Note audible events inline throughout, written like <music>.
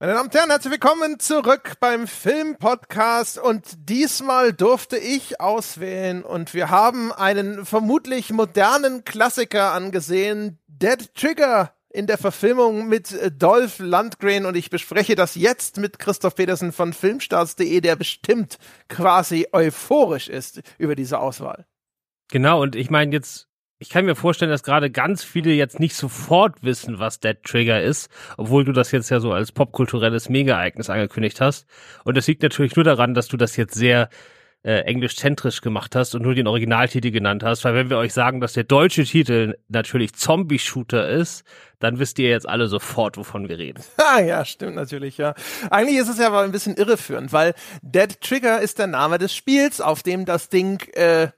Meine Damen und Herren, herzlich willkommen zurück beim Filmpodcast. Und diesmal durfte ich auswählen. Und wir haben einen vermutlich modernen Klassiker angesehen, Dead Trigger in der Verfilmung mit Dolph Lundgren. Und ich bespreche das jetzt mit Christoph Petersen von Filmstarts.de, der bestimmt quasi euphorisch ist über diese Auswahl. Genau, und ich meine jetzt ich kann mir vorstellen, dass gerade ganz viele jetzt nicht sofort wissen, was Dead Trigger ist, obwohl du das jetzt ja so als popkulturelles Mega-Ereignis angekündigt hast. Und das liegt natürlich nur daran, dass du das jetzt sehr äh, englischzentrisch gemacht hast und nur den Originaltitel genannt hast, weil wenn wir euch sagen, dass der deutsche Titel natürlich Zombie-Shooter ist, dann wisst ihr jetzt alle sofort, wovon wir reden. <laughs> Ah, ja, stimmt natürlich, ja. Eigentlich ist es ja aber ein bisschen irreführend, weil Dead Trigger ist der Name des Spiels, auf dem das Ding äh,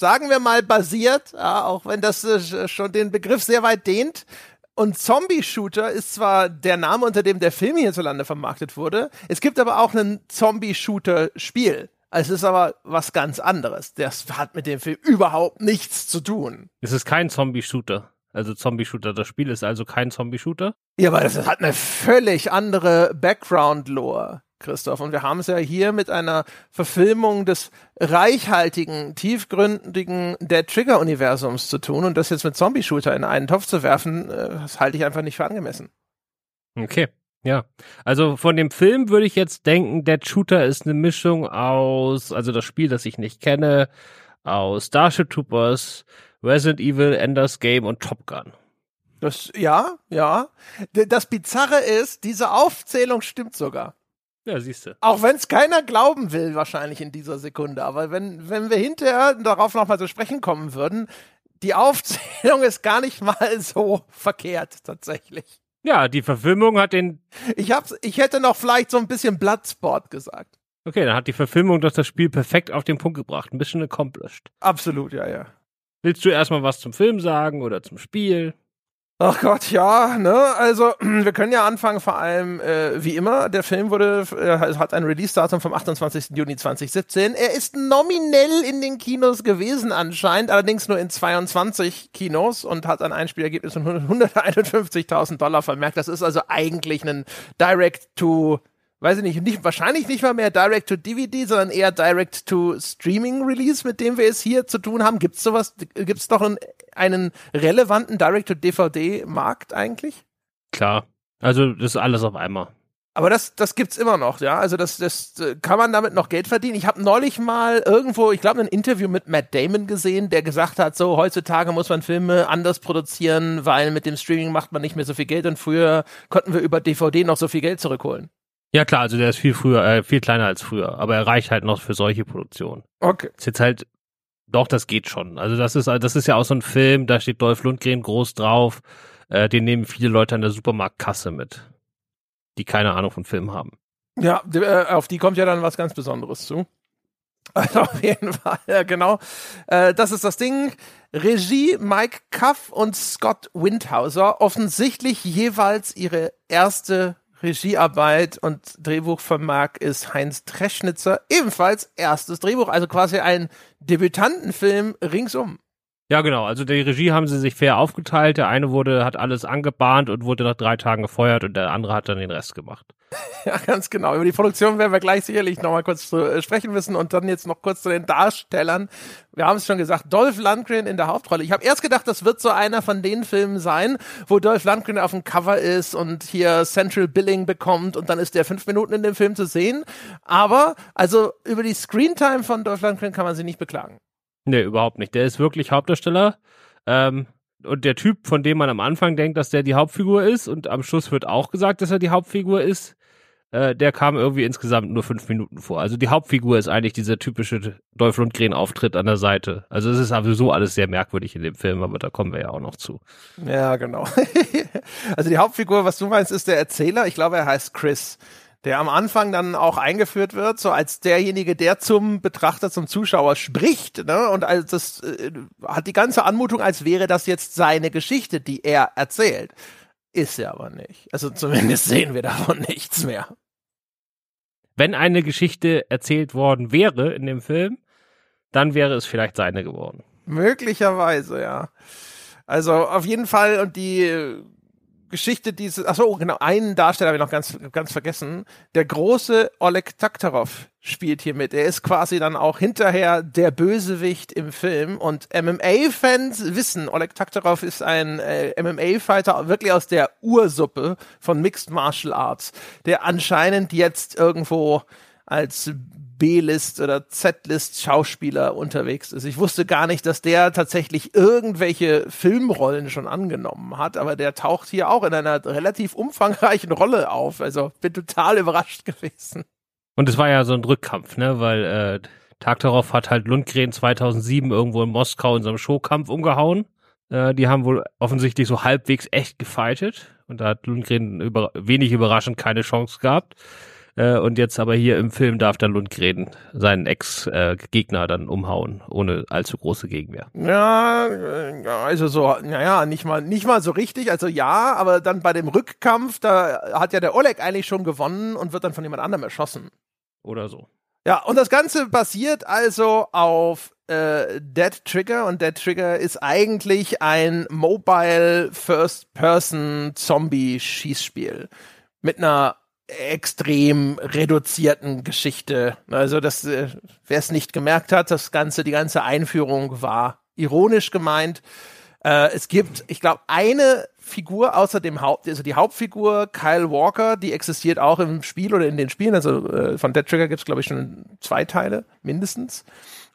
sagen wir mal, basiert, ja, auch wenn das äh, schon den Begriff sehr weit dehnt. Und Zombie-Shooter ist zwar der Name, unter dem der Film hierzulande vermarktet wurde, es gibt aber auch ein Zombie-Shooter-Spiel. Es ist aber was ganz anderes. Das hat mit dem Film überhaupt nichts zu tun. Es ist kein Zombie-Shooter. Also Zombie-Shooter, das Spiel ist also kein Zombie-Shooter? Ja, aber das hat eine völlig andere Background-Lore. Christoph. Und wir haben es ja hier mit einer Verfilmung des reichhaltigen, tiefgründigen Dead Trigger-Universums zu tun. Und das jetzt mit Zombie-Shooter in einen Topf zu werfen, äh, das halte ich einfach nicht für angemessen. Okay. Ja, also von dem Film würde ich jetzt denken, Dead Shooter ist eine Mischung aus, also das Spiel, das ich nicht kenne, aus Starship Troopers, Resident Evil, Enders Game und Top Gun. Das, ja, ja. Das Bizarre ist, diese Aufzählung stimmt sogar. Ja, siehst du. Auch wenn es keiner glauben will, wahrscheinlich in dieser Sekunde. Aber wenn, wenn wir hinterher darauf nochmal zu sprechen kommen würden, die Aufzählung ist gar nicht mal so verkehrt, tatsächlich. Ja, die Verfilmung hat den. Ich, hab's, ich hätte noch vielleicht so ein bisschen Bloodsport gesagt. Okay, dann hat die Verfilmung doch das Spiel perfekt auf den Punkt gebracht. Ein bisschen accomplished. Absolut, ja, ja. Willst du erstmal was zum Film sagen oder zum Spiel? Ach Gott, ja, ne? Also <clears throat> wir können ja anfangen, vor allem äh, wie immer. Der Film wurde äh, hat ein Release-Datum vom 28. Juni 2017. Er ist nominell in den Kinos gewesen anscheinend, allerdings nur in 22 Kinos und hat ein Einspielergebnis von 151.000 Dollar vermerkt. Das ist also eigentlich ein Direct-to weiß ich nicht, nicht, wahrscheinlich nicht mal mehr Direct to DVD, sondern eher Direct to Streaming Release, mit dem wir es hier zu tun haben. Gibt's sowas, gibt's doch einen, einen relevanten Direct to DVD Markt eigentlich? Klar. Also, das ist alles auf einmal. Aber das, das gibt's immer noch, ja. Also das, das kann man damit noch Geld verdienen. Ich habe neulich mal irgendwo, ich glaube, ein Interview mit Matt Damon gesehen, der gesagt hat, so heutzutage muss man Filme anders produzieren, weil mit dem Streaming macht man nicht mehr so viel Geld und früher konnten wir über DVD noch so viel Geld zurückholen. Ja klar, also der ist viel früher, äh, viel kleiner als früher, aber er reicht halt noch für solche Produktionen. Okay. Ist jetzt halt, doch, das geht schon. Also das ist, das ist ja auch so ein Film, da steht Dolph Lundgren groß drauf, äh, den nehmen viele Leute an der Supermarktkasse mit, die keine Ahnung von Filmen haben. Ja, äh, auf die kommt ja dann was ganz Besonderes zu. <laughs> Also auf jeden Fall, ja, genau. Äh, das ist das Ding. Regie Mike Cuff und Scott Windhauser. Offensichtlich jeweils ihre erste Regiearbeit und Drehbuchvermerk ist Heinz Treschnitzer, ebenfalls erstes Drehbuch, also quasi ein Debütantenfilm ringsum. Ja, genau. Also die Regie haben sie sich fair aufgeteilt. Der eine wurde, hat alles angebahnt und wurde nach drei Tagen gefeuert und der andere hat dann den Rest gemacht. <laughs> Ja, ganz genau. Über die Produktion werden wir gleich sicherlich nochmal kurz äh, sprechen müssen und dann jetzt noch kurz zu den Darstellern. Wir haben es schon gesagt, Dolph Lundgren in der Hauptrolle. Ich habe erst gedacht, das wird so einer von den Filmen sein, wo Dolph Lundgren auf dem Cover ist und hier Central Billing bekommt und dann ist der fünf Minuten in dem Film zu sehen. Aber, also über die Screentime von Dolph Lundgren kann man sich nicht beklagen. Nee, überhaupt nicht. Der ist wirklich Hauptdarsteller. Ähm, und der Typ, von dem man am Anfang denkt, dass der die Hauptfigur ist, und am Schluss wird auch gesagt, dass er die Hauptfigur ist, äh, der kam irgendwie insgesamt nur fünf Minuten vor. Also die Hauptfigur ist eigentlich dieser typische Dolph Lundgren-Auftritt an der Seite. Also es ist sowieso alles sehr merkwürdig in dem Film, aber da kommen wir ja auch noch zu. Ja, genau. <laughs> also die Hauptfigur, was du meinst, ist der Erzähler. Ich glaube, er heißt Chris der am Anfang dann auch eingeführt wird, so als derjenige, der zum Betrachter, zum Zuschauer spricht, ne? Und als das äh, hat die ganze Anmutung, als wäre das jetzt seine Geschichte, die er erzählt. Ist er aber nicht. Also zumindest sehen wir davon <laughs> nichts mehr. Wenn eine Geschichte erzählt worden wäre in dem Film, dann wäre es vielleicht seine geworden. Möglicherweise, ja. Also auf jeden Fall, und die Geschichte dieses, ach so, genau, einen Darsteller habe ich noch ganz, ganz vergessen. Der große Oleg Taktarov spielt hier mit. Er ist quasi dann auch hinterher der Bösewicht im Film und MMA-Fans wissen, Oleg Taktarov ist ein äh, MMA-Fighter wirklich aus der Ursuppe von Mixed Martial Arts, der anscheinend jetzt irgendwo als B-List oder Z-List Schauspieler unterwegs ist. Ich wusste gar nicht, dass der tatsächlich irgendwelche Filmrollen schon angenommen hat, aber der taucht hier auch in einer relativ umfangreichen Rolle auf. Also bin total überrascht gewesen. Und es war ja so ein Rückkampf, ne, weil äh, Tag darauf hat halt Lundgren 2007 irgendwo in Moskau in so einem Showkampf umgehauen. Äh, die haben wohl offensichtlich so halbwegs echt gefightet und da hat Lundgren über wenig überraschend keine Chance gehabt. Äh, und jetzt aber hier im Film darf dann Lundgren seinen Ex-Gegner dann umhauen, ohne allzu große Gegenwehr. Ja, äh, also so, naja, nicht mal, nicht mal so richtig. Also ja, aber dann bei dem Rückkampf, da hat ja der Oleg eigentlich schon gewonnen und wird dann von jemand anderem erschossen. Oder so. Ja, und das Ganze basiert also auf äh, Dead Trigger und Dead Trigger ist eigentlich ein Mobile First-Person Zombie-Schießspiel mit einer extrem reduzierten Geschichte. Also das, äh, wer es nicht gemerkt hat, das ganze, die ganze Einführung war ironisch gemeint. Äh, es gibt, ich glaube, eine Figur außer dem Haupt, also die Hauptfigur Kyle Walker, die existiert auch im Spiel oder in den Spielen. Also äh, von Dead Trigger gibt es, glaube ich, schon zwei Teile mindestens.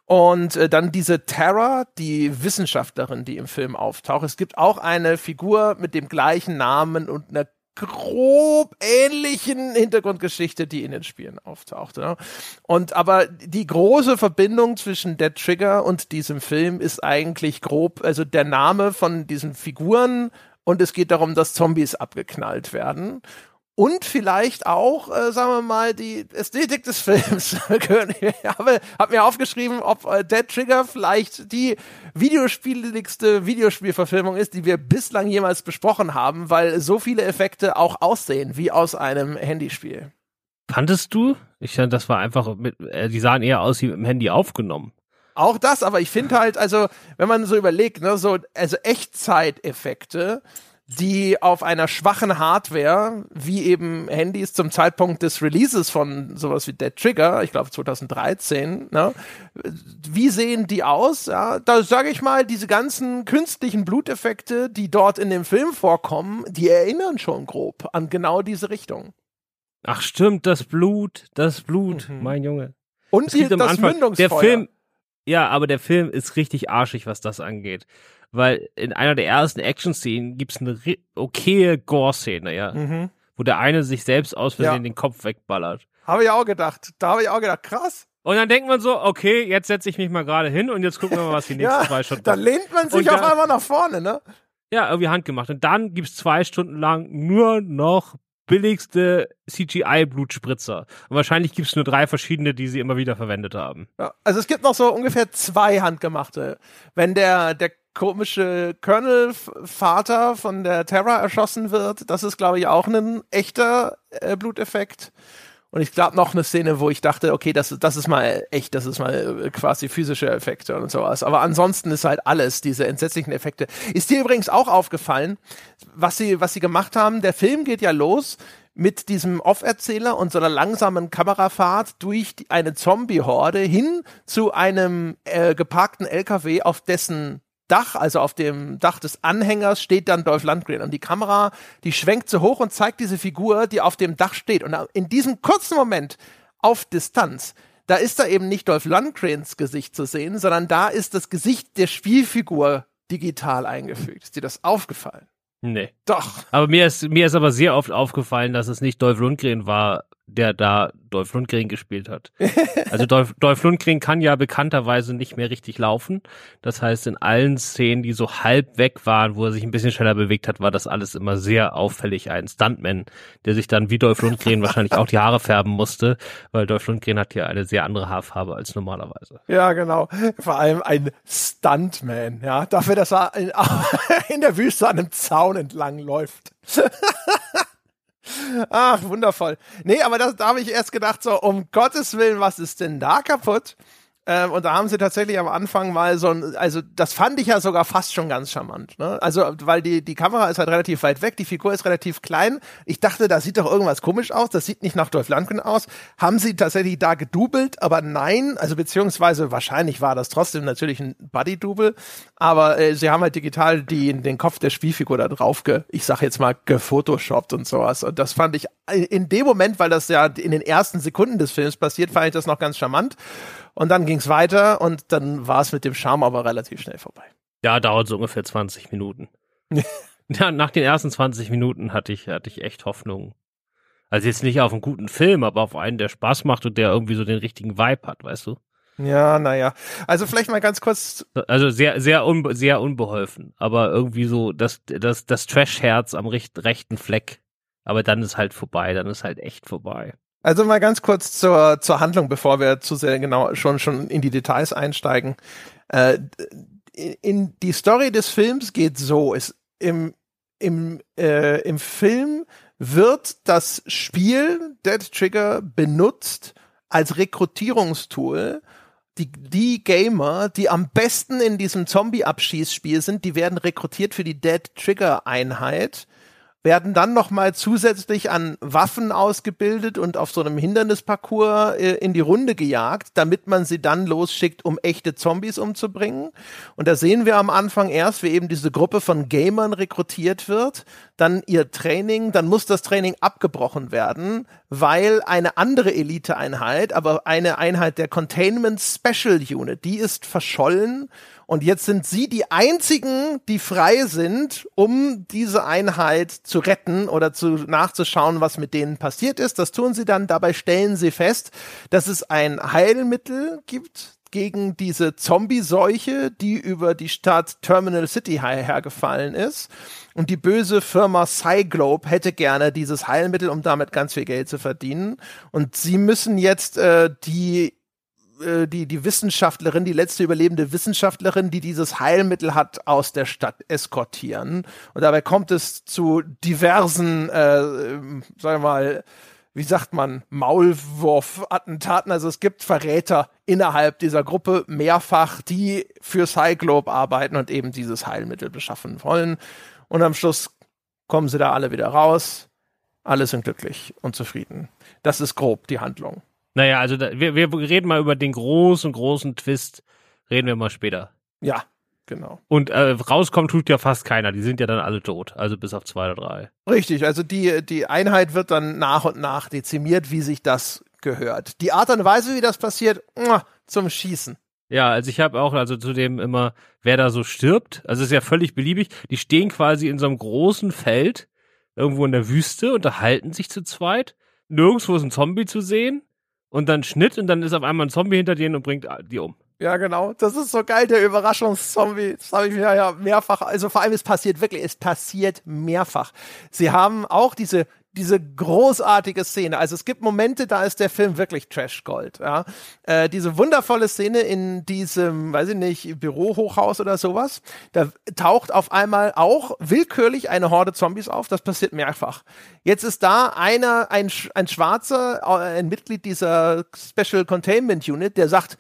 Und äh, dann diese Tara, die Wissenschaftlerin, die im Film auftaucht. Es gibt auch eine Figur mit dem gleichen Namen und einer grob ähnlichen Hintergrundgeschichte, die in den Spielen auftaucht. Ja. Und aber die große Verbindung zwischen Dead Trigger und diesem Film ist eigentlich grob, also der Name von diesen Figuren und es geht darum, dass Zombies abgeknallt werden und vielleicht auch, äh, sagen wir mal, die Ästhetik des Films. <laughs> <laughs> ich habe hab mir aufgeschrieben, ob äh, Dead Trigger vielleicht die videospieligste Videospielverfilmung ist, die wir bislang jemals besprochen haben, weil so viele Effekte auch aussehen wie aus einem Handyspiel. Fandest du? Ich das war einfach mit, äh, die sahen eher aus wie mit dem Handy aufgenommen. Auch das, aber ich finde halt, also, wenn man so überlegt, ne, so, also Echtzeiteffekte, die auf einer schwachen Hardware, wie eben Handys zum Zeitpunkt des Releases von sowas wie Dead Trigger, ich glaube 2013, ne, wie sehen die aus? Ja, da sage ich mal, diese ganzen künstlichen Bluteffekte, die dort in dem Film vorkommen, die erinnern schon grob an genau diese Richtung. Ach stimmt, das Blut, das Blut, mhm. mein Junge. Und die, das Anfang, Mündungsfeuer. Der Film, ja, aber der Film ist richtig arschig, was das angeht weil in einer der ersten Action-Szenen gibt's eine okaye Gore-Szene, ja. Mhm. Wo der eine sich selbst aus Versehen ja. den Kopf wegballert. Habe ich auch gedacht. Da habe ich auch gedacht, krass. Und dann denkt man so, okay, jetzt setze ich mich mal gerade hin und jetzt gucken wir mal, was die <laughs> nächsten ja, zwei Stunden Dann lehnt man sich auf einmal nach vorne, ne? Ja, irgendwie handgemacht. Und dann gibt's zwei Stunden lang nur noch billigste CGI-Blutspritzer. Und wahrscheinlich gibt's nur drei verschiedene, die sie immer wieder verwendet haben. Ja, also es gibt noch so ungefähr zwei handgemachte. Wenn der, der komische Colonel-Vater von der Terra erschossen wird. Das ist, glaube ich, auch ein echter äh, Bluteffekt. Und ich glaube noch eine Szene, wo ich dachte, okay, das, das ist mal echt, das ist mal äh, quasi physische Effekte und sowas. Aber ansonsten ist halt alles, diese entsetzlichen Effekte. Ist dir übrigens auch aufgefallen, was sie, was sie gemacht haben? Der Film geht ja los mit diesem Off-Erzähler und so einer langsamen Kamerafahrt durch eine Zombie-Horde hin zu einem äh, geparkten LKW, auf dessen Dach, also auf dem Dach des Anhängers, steht dann Dolph Lundgren. Und die Kamera, die schwenkt so hoch und zeigt diese Figur, die auf dem Dach steht. Und in diesem kurzen Moment auf Distanz, da ist da eben nicht Dolph Lundgrens Gesicht zu sehen, sondern da ist das Gesicht der Spielfigur digital eingefügt. Ist dir das aufgefallen? Nee. Doch. Aber mir ist, mir ist aber sehr oft aufgefallen, dass es nicht Dolph Lundgren war, der da Dolph Lundgren gespielt hat. <laughs> Also Dolph, Dolph Lundgren kann ja bekannterweise nicht mehr richtig laufen. Das heißt, in allen Szenen, die so halb weg waren, wo er sich ein bisschen schneller bewegt hat, war das alles immer sehr auffällig. Ein Stuntman, der sich dann wie Dolph Lundgren wahrscheinlich auch die Haare färben musste, weil Dolph Lundgren hat ja eine sehr andere Haarfarbe als normalerweise. Ja, genau. Vor allem ein Stuntman, ja. Dafür, dass er in, <laughs> in der Wüste an einem Zaun entlang läuft. <laughs> Ach, wundervoll. Nee, aber das, da habe ich erst gedacht, so, um Gottes Willen, was ist denn da kaputt? Ähm, und da haben sie tatsächlich am Anfang mal so ein, also das fand ich ja sogar fast schon ganz charmant. Ne? Also, weil die, die Kamera ist halt relativ weit weg, die Figur ist relativ klein. Ich dachte, da sieht doch irgendwas komisch aus, das sieht nicht nach Dolph Lundgren aus. Haben sie tatsächlich da gedoubelt, aber nein, also beziehungsweise wahrscheinlich war das trotzdem natürlich ein Buddy-Double, aber äh, sie haben halt digital die, den Kopf der Spielfigur da drauf, ge, ich sag jetzt mal, gefotoshoppt und sowas. Und das fand ich in dem Moment, weil das ja in den ersten Sekunden des Films passiert, fand ich das noch ganz charmant. Und dann ging es weiter und dann war es mit dem Charme aber relativ schnell vorbei. Ja, dauert so ungefähr 20 Minuten. <laughs> ja, nach den ersten 20 Minuten hatte ich, hatte ich echt Hoffnung. Also jetzt nicht auf einen guten Film, aber auf einen, der Spaß macht und der irgendwie so den richtigen Vibe hat, weißt du? Ja, naja. Also vielleicht mal ganz kurz. Also sehr, sehr, unbe sehr unbeholfen, aber irgendwie so das, das, das Trash-Herz am rechten Fleck. Aber dann ist halt vorbei, dann ist halt echt vorbei. Also mal ganz kurz zur, zur Handlung, bevor wir zu sehr genau schon, schon in die Details einsteigen. Äh, in die Story des Films geht so, es im, im, äh, im Film wird das Spiel Dead Trigger benutzt als Rekrutierungstool. Die, die Gamer, die am besten in diesem Zombie-Abschießspiel sind, die werden rekrutiert für die Dead Trigger Einheit werden dann noch mal zusätzlich an Waffen ausgebildet und auf so einem Hindernisparcours äh, in die Runde gejagt, damit man sie dann losschickt, um echte Zombies umzubringen. Und da sehen wir am Anfang erst, wie eben diese Gruppe von Gamern rekrutiert wird, dann ihr Training, dann muss das Training abgebrochen werden, weil eine andere Eliteeinheit, aber eine Einheit der Containment Special Unit, die ist verschollen und jetzt sind sie die einzigen, die frei sind, um diese Einheit zu retten oder zu nachzuschauen, was mit denen passiert ist. Das tun sie dann. Dabei stellen sie fest, dass es ein Heilmittel gibt gegen diese Zombie-Seuche, die über die Stadt Terminal City hergefallen ist. Und die böse Firma Cyglobe hätte gerne dieses Heilmittel, um damit ganz viel Geld zu verdienen. Und sie müssen jetzt äh, die äh, die, die Wissenschaftlerin, die letzte überlebende Wissenschaftlerin, die dieses Heilmittel hat, aus der Stadt eskortieren. Und dabei kommt es zu diversen, äh, sagen wir mal, wie sagt man, Maulwurf-Attentaten. Also es gibt Verräter innerhalb dieser Gruppe mehrfach, die für Cyclope arbeiten und eben dieses Heilmittel beschaffen wollen. Und am Schluss kommen sie da alle wieder raus. Alle sind glücklich und zufrieden. Das ist grob die Handlung. Naja, also da, wir, wir reden mal über den großen, großen Twist. Reden wir mal später. Ja, genau. Und äh, rauskommt tut ja fast keiner. Die sind ja dann alle tot. Also bis auf zwei oder drei. Richtig. Also die, die Einheit wird dann nach und nach dezimiert, wie sich das gehört. Die Art und Weise, wie das passiert, zum Schießen. Ja, also ich habe auch also zu dem immer, wer da so stirbt. Also ist ja völlig beliebig. Die stehen quasi in so einem großen Feld irgendwo in der Wüste, unterhalten sich zu zweit. Nirgendwo ist ein Zombie zu sehen und dann Schnitt und dann ist auf einmal ein Zombie hinter denen und bringt die um. Ja, genau. Das ist so geil, der Überraschungszombie. Das habe ich mir ja mehrfach, also vor allem es passiert wirklich, es passiert mehrfach. Sie haben auch diese, diese großartige Szene. Also es gibt Momente, da ist der Film wirklich Trash Gold. Ja? Äh, diese wundervolle Szene in diesem, weiß ich nicht, Bürohochhaus oder sowas. Da taucht auf einmal auch willkürlich eine Horde Zombies auf. Das passiert mehrfach. Jetzt ist da einer, ein, ein Schwarzer, äh, ein Mitglied dieser Special Containment Unit, der sagt,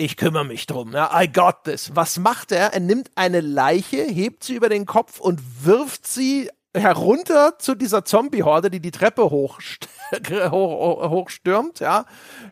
ich kümmere mich drum, ja, I got this. Was macht er? Er nimmt eine Leiche, hebt sie über den Kopf und wirft sie herunter zu dieser Zombie-Horde, die die Treppe hochst hoch, <laughs> hochstürmt, ja,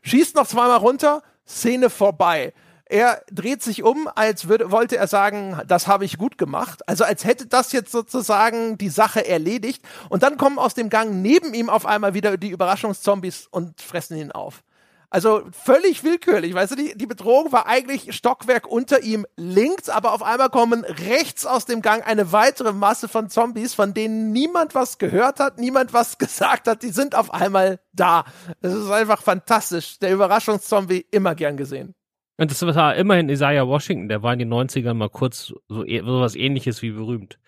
schießt noch zweimal runter, Szene vorbei. Er dreht sich um, als würde, wollte er sagen, das habe ich gut gemacht. Also als hätte das jetzt sozusagen die Sache erledigt. Und dann kommen aus dem Gang neben ihm auf einmal wieder die Überraschungszombies und fressen ihn auf. Also völlig willkürlich, weißt du, die, die Bedrohung war eigentlich Stockwerk unter ihm links, aber auf einmal kommen rechts aus dem Gang eine weitere Masse von Zombies, von denen niemand was gehört hat, niemand was <laughs> gesagt hat, die sind auf einmal da. Das ist einfach fantastisch. Der Überraschungszombie immer gern gesehen. Und das war immerhin Isaiah Washington, der war in den 90ern mal kurz so, e, so was ähnliches wie berühmt.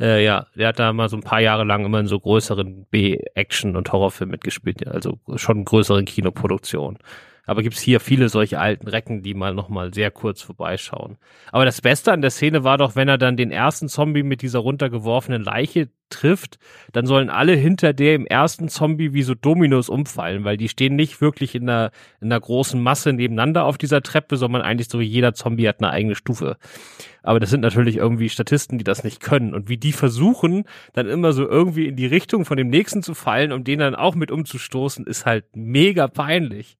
Äh, ja, der hat da mal so ein paar Jahre lang immer in so größeren B-Action- und Horrorfilmen mitgespielt, also schon größeren Kinoproduktionen. Aber gibt's hier viele solche alten Recken, die mal nochmal sehr kurz vorbeischauen. Aber das Beste an der Szene war doch, wenn er dann den ersten Zombie mit dieser runtergeworfenen Leiche trifft, dann sollen alle hinter dem ersten Zombie wie so Dominos umfallen, weil die stehen nicht wirklich in einer, in einer großen Masse nebeneinander auf dieser Treppe, sondern eigentlich so jeder Zombie hat eine eigene Stufe. Aber das sind natürlich irgendwie Statisten, die das nicht können. Und wie die versuchen, dann immer so irgendwie in die Richtung von dem nächsten zu fallen, um den dann auch mit umzustoßen, ist halt mega peinlich.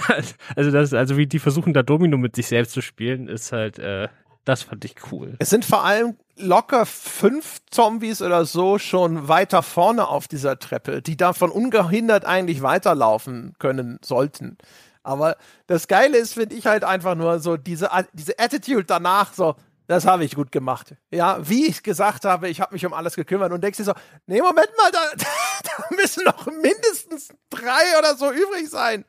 <laughs> Also das, also wie die versuchen, da Domino mit sich selbst zu spielen, ist halt, äh, das fand ich cool. Es sind vor allem locker fünf Zombies oder so schon weiter vorne auf dieser Treppe, die davon ungehindert eigentlich weiterlaufen können sollten. Aber das Geile ist, finde ich halt einfach nur so diese, diese Attitude danach, so, das habe ich gut gemacht. Ja, wie ich gesagt habe, ich habe mich um alles gekümmert und denkst dir so, nee, Moment mal, da, <laughs> da müssen noch mindestens drei oder so übrig sein.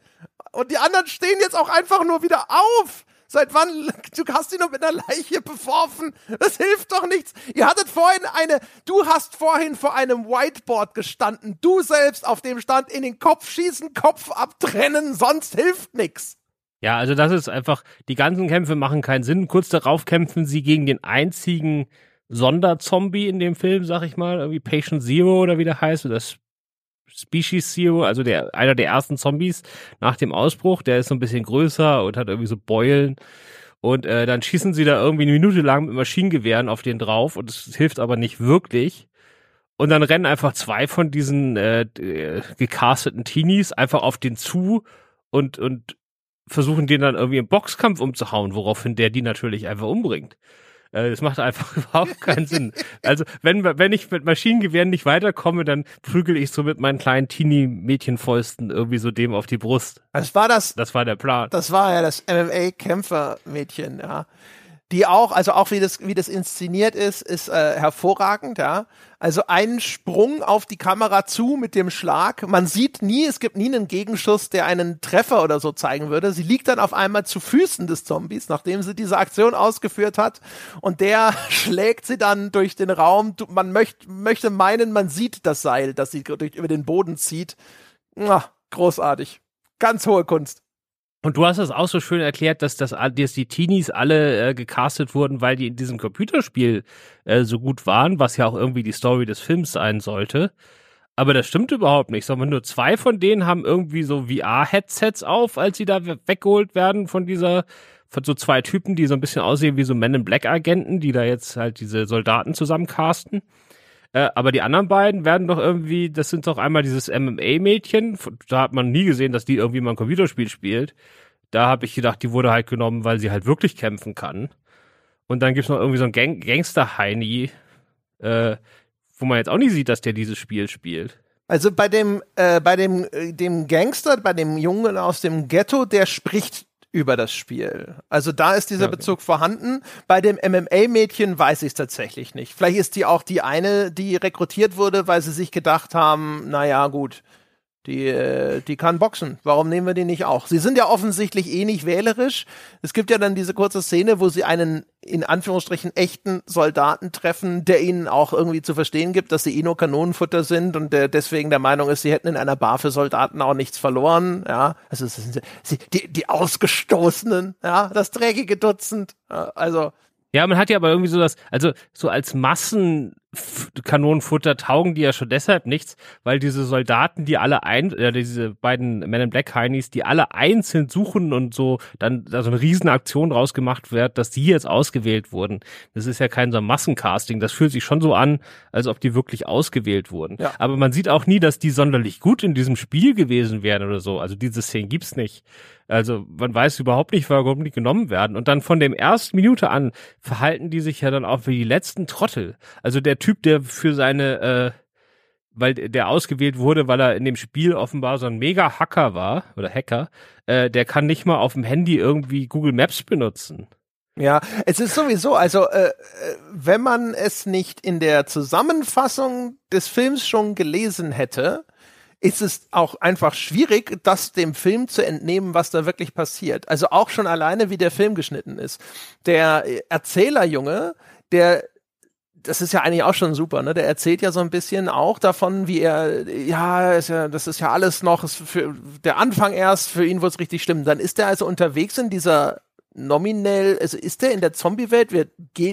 Und die anderen stehen jetzt auch einfach nur wieder auf. Seit wann? Du hast ihn noch mit einer Leiche beworfen. Das hilft doch nichts. Ihr hattet vorhin eine, du hast vorhin vor einem Whiteboard gestanden. Du selbst auf dem stand in den Kopf schießen, Kopf abtrennen, sonst hilft nichts. Ja, also das ist einfach, die ganzen Kämpfe machen keinen Sinn. Kurz darauf kämpfen sie gegen den einzigen Sonderzombie in dem Film, sag ich mal, irgendwie Patient Zero oder wie der heißt, oder Species Zero, also der, einer der ersten Zombies nach dem Ausbruch, der ist so ein bisschen größer und hat irgendwie so Beulen. Und äh, dann schießen sie da irgendwie eine Minute lang mit Maschinengewehren auf den drauf und es hilft aber nicht wirklich. Und dann rennen einfach zwei von diesen äh, äh gecasteten Teenies einfach auf den zu und, und versuchen den dann irgendwie im Boxkampf umzuhauen, woraufhin der die natürlich einfach umbringt. Äh, das macht einfach <laughs> überhaupt keinen Sinn. Also wenn, wenn ich mit Maschinengewehren nicht weiterkomme, dann prügel ich so mit meinen kleinen Teenie-Mädchenfäusten irgendwie so dem auf die Brust. Das war das. Das war der Plan. Das war ja das MMA-Kämpfer-Mädchen, ja die auch, also auch wie das, wie das inszeniert ist, ist äh, hervorragend, ja. Also ein Sprung auf die Kamera zu mit dem Schlag. Man sieht nie, es gibt nie einen Gegenschuss, der einen Treffer oder so zeigen würde. Sie liegt dann auf einmal zu Füßen des Zombies, nachdem sie diese Aktion ausgeführt hat. Und der <laughs> schlägt sie dann durch den Raum. Man möcht, möchte meinen, man sieht das Seil, das sie durch, über den Boden zieht. Ach, großartig. Ganz hohe Kunst. Und du hast es auch so schön erklärt, dass, das, dass die Teenies alle äh, gecastet wurden, weil die in diesem Computerspiel äh, so gut waren, was ja auch irgendwie die Story des Films sein sollte. Aber das stimmt überhaupt nicht, sondern nur zwei von denen haben irgendwie so VR-Headsets auf, als sie da weggeholt werden von dieser, von so zwei Typen, die so ein bisschen aussehen wie so Men in Black Agenten, die da jetzt halt diese Soldaten zusammencasten. Äh, aber die anderen beiden werden doch irgendwie, das sind doch einmal dieses MMA-Mädchen, da hat man nie gesehen, dass die irgendwie mal ein Computerspiel spielt. Da habe ich gedacht, die wurde halt genommen, weil sie halt wirklich kämpfen kann. Und dann gibt's noch irgendwie so einen Gang Gangster-Heini, äh, wo man jetzt auch nicht sieht, dass der dieses Spiel spielt. Also bei dem, äh, bei dem, äh, dem Gangster, bei dem Jungen aus dem Ghetto, der spricht über das Spiel. Also da ist dieser okay. Bezug vorhanden. Bei dem MMA-Mädchen weiß ich es tatsächlich nicht. Vielleicht ist die auch die eine, die rekrutiert wurde, weil sie sich gedacht haben, naja, gut, die, äh, die kann boxen. Warum nehmen wir die nicht auch? Sie sind ja offensichtlich eh nicht wählerisch. Es gibt ja dann diese kurze Szene, wo sie einen in Anführungsstrichen echten Soldaten treffen, der ihnen auch irgendwie zu verstehen gibt, dass sie eh nur Kanonenfutter sind und der deswegen der Meinung ist, sie hätten in einer Bar für Soldaten auch nichts verloren. Ja, also sie, die, die Ausgestoßenen, ja, das dreckige Dutzend. Also ja, man hat ja aber irgendwie so das, also so als Massen Kanonenfutter taugen die ja schon deshalb nichts, weil diese Soldaten, die alle ein, äh, diese beiden Men in Black Heinis, die alle einzeln suchen und so dann da so eine Riesenaktion rausgemacht wird, dass die jetzt ausgewählt wurden. Das ist ja kein so Massencasting. Das fühlt sich schon so an, als ob die wirklich ausgewählt wurden. Ja. Aber man sieht auch nie, dass die sonderlich gut in diesem Spiel gewesen wären oder so. Also diese Szenen gibt's nicht. Also man weiß überhaupt nicht, warum die genommen werden. Und dann von dem ersten Minute an verhalten die sich ja dann auch wie die letzten Trottel. Also der Typ, der für seine, äh, weil der ausgewählt wurde, weil er in dem Spiel offenbar so ein Mega-Hacker war oder Hacker, äh, der kann nicht mal auf dem Handy irgendwie Google Maps benutzen. Ja, es ist sowieso, also äh, äh, wenn man es nicht in der Zusammenfassung des Films schon gelesen hätte, ist es auch einfach schwierig, das dem Film zu entnehmen, was da wirklich passiert. Also auch schon alleine, wie der Film geschnitten ist. Der Erzählerjunge, der das ist ja eigentlich auch schon super, ne? Der erzählt ja so ein bisschen auch davon, wie er, ja, ist ja das ist ja alles noch, ist für der Anfang erst, für ihn wird es richtig stimmen. Dann ist er also unterwegs in dieser nominell, also ist er in der Zombie-Welt, wir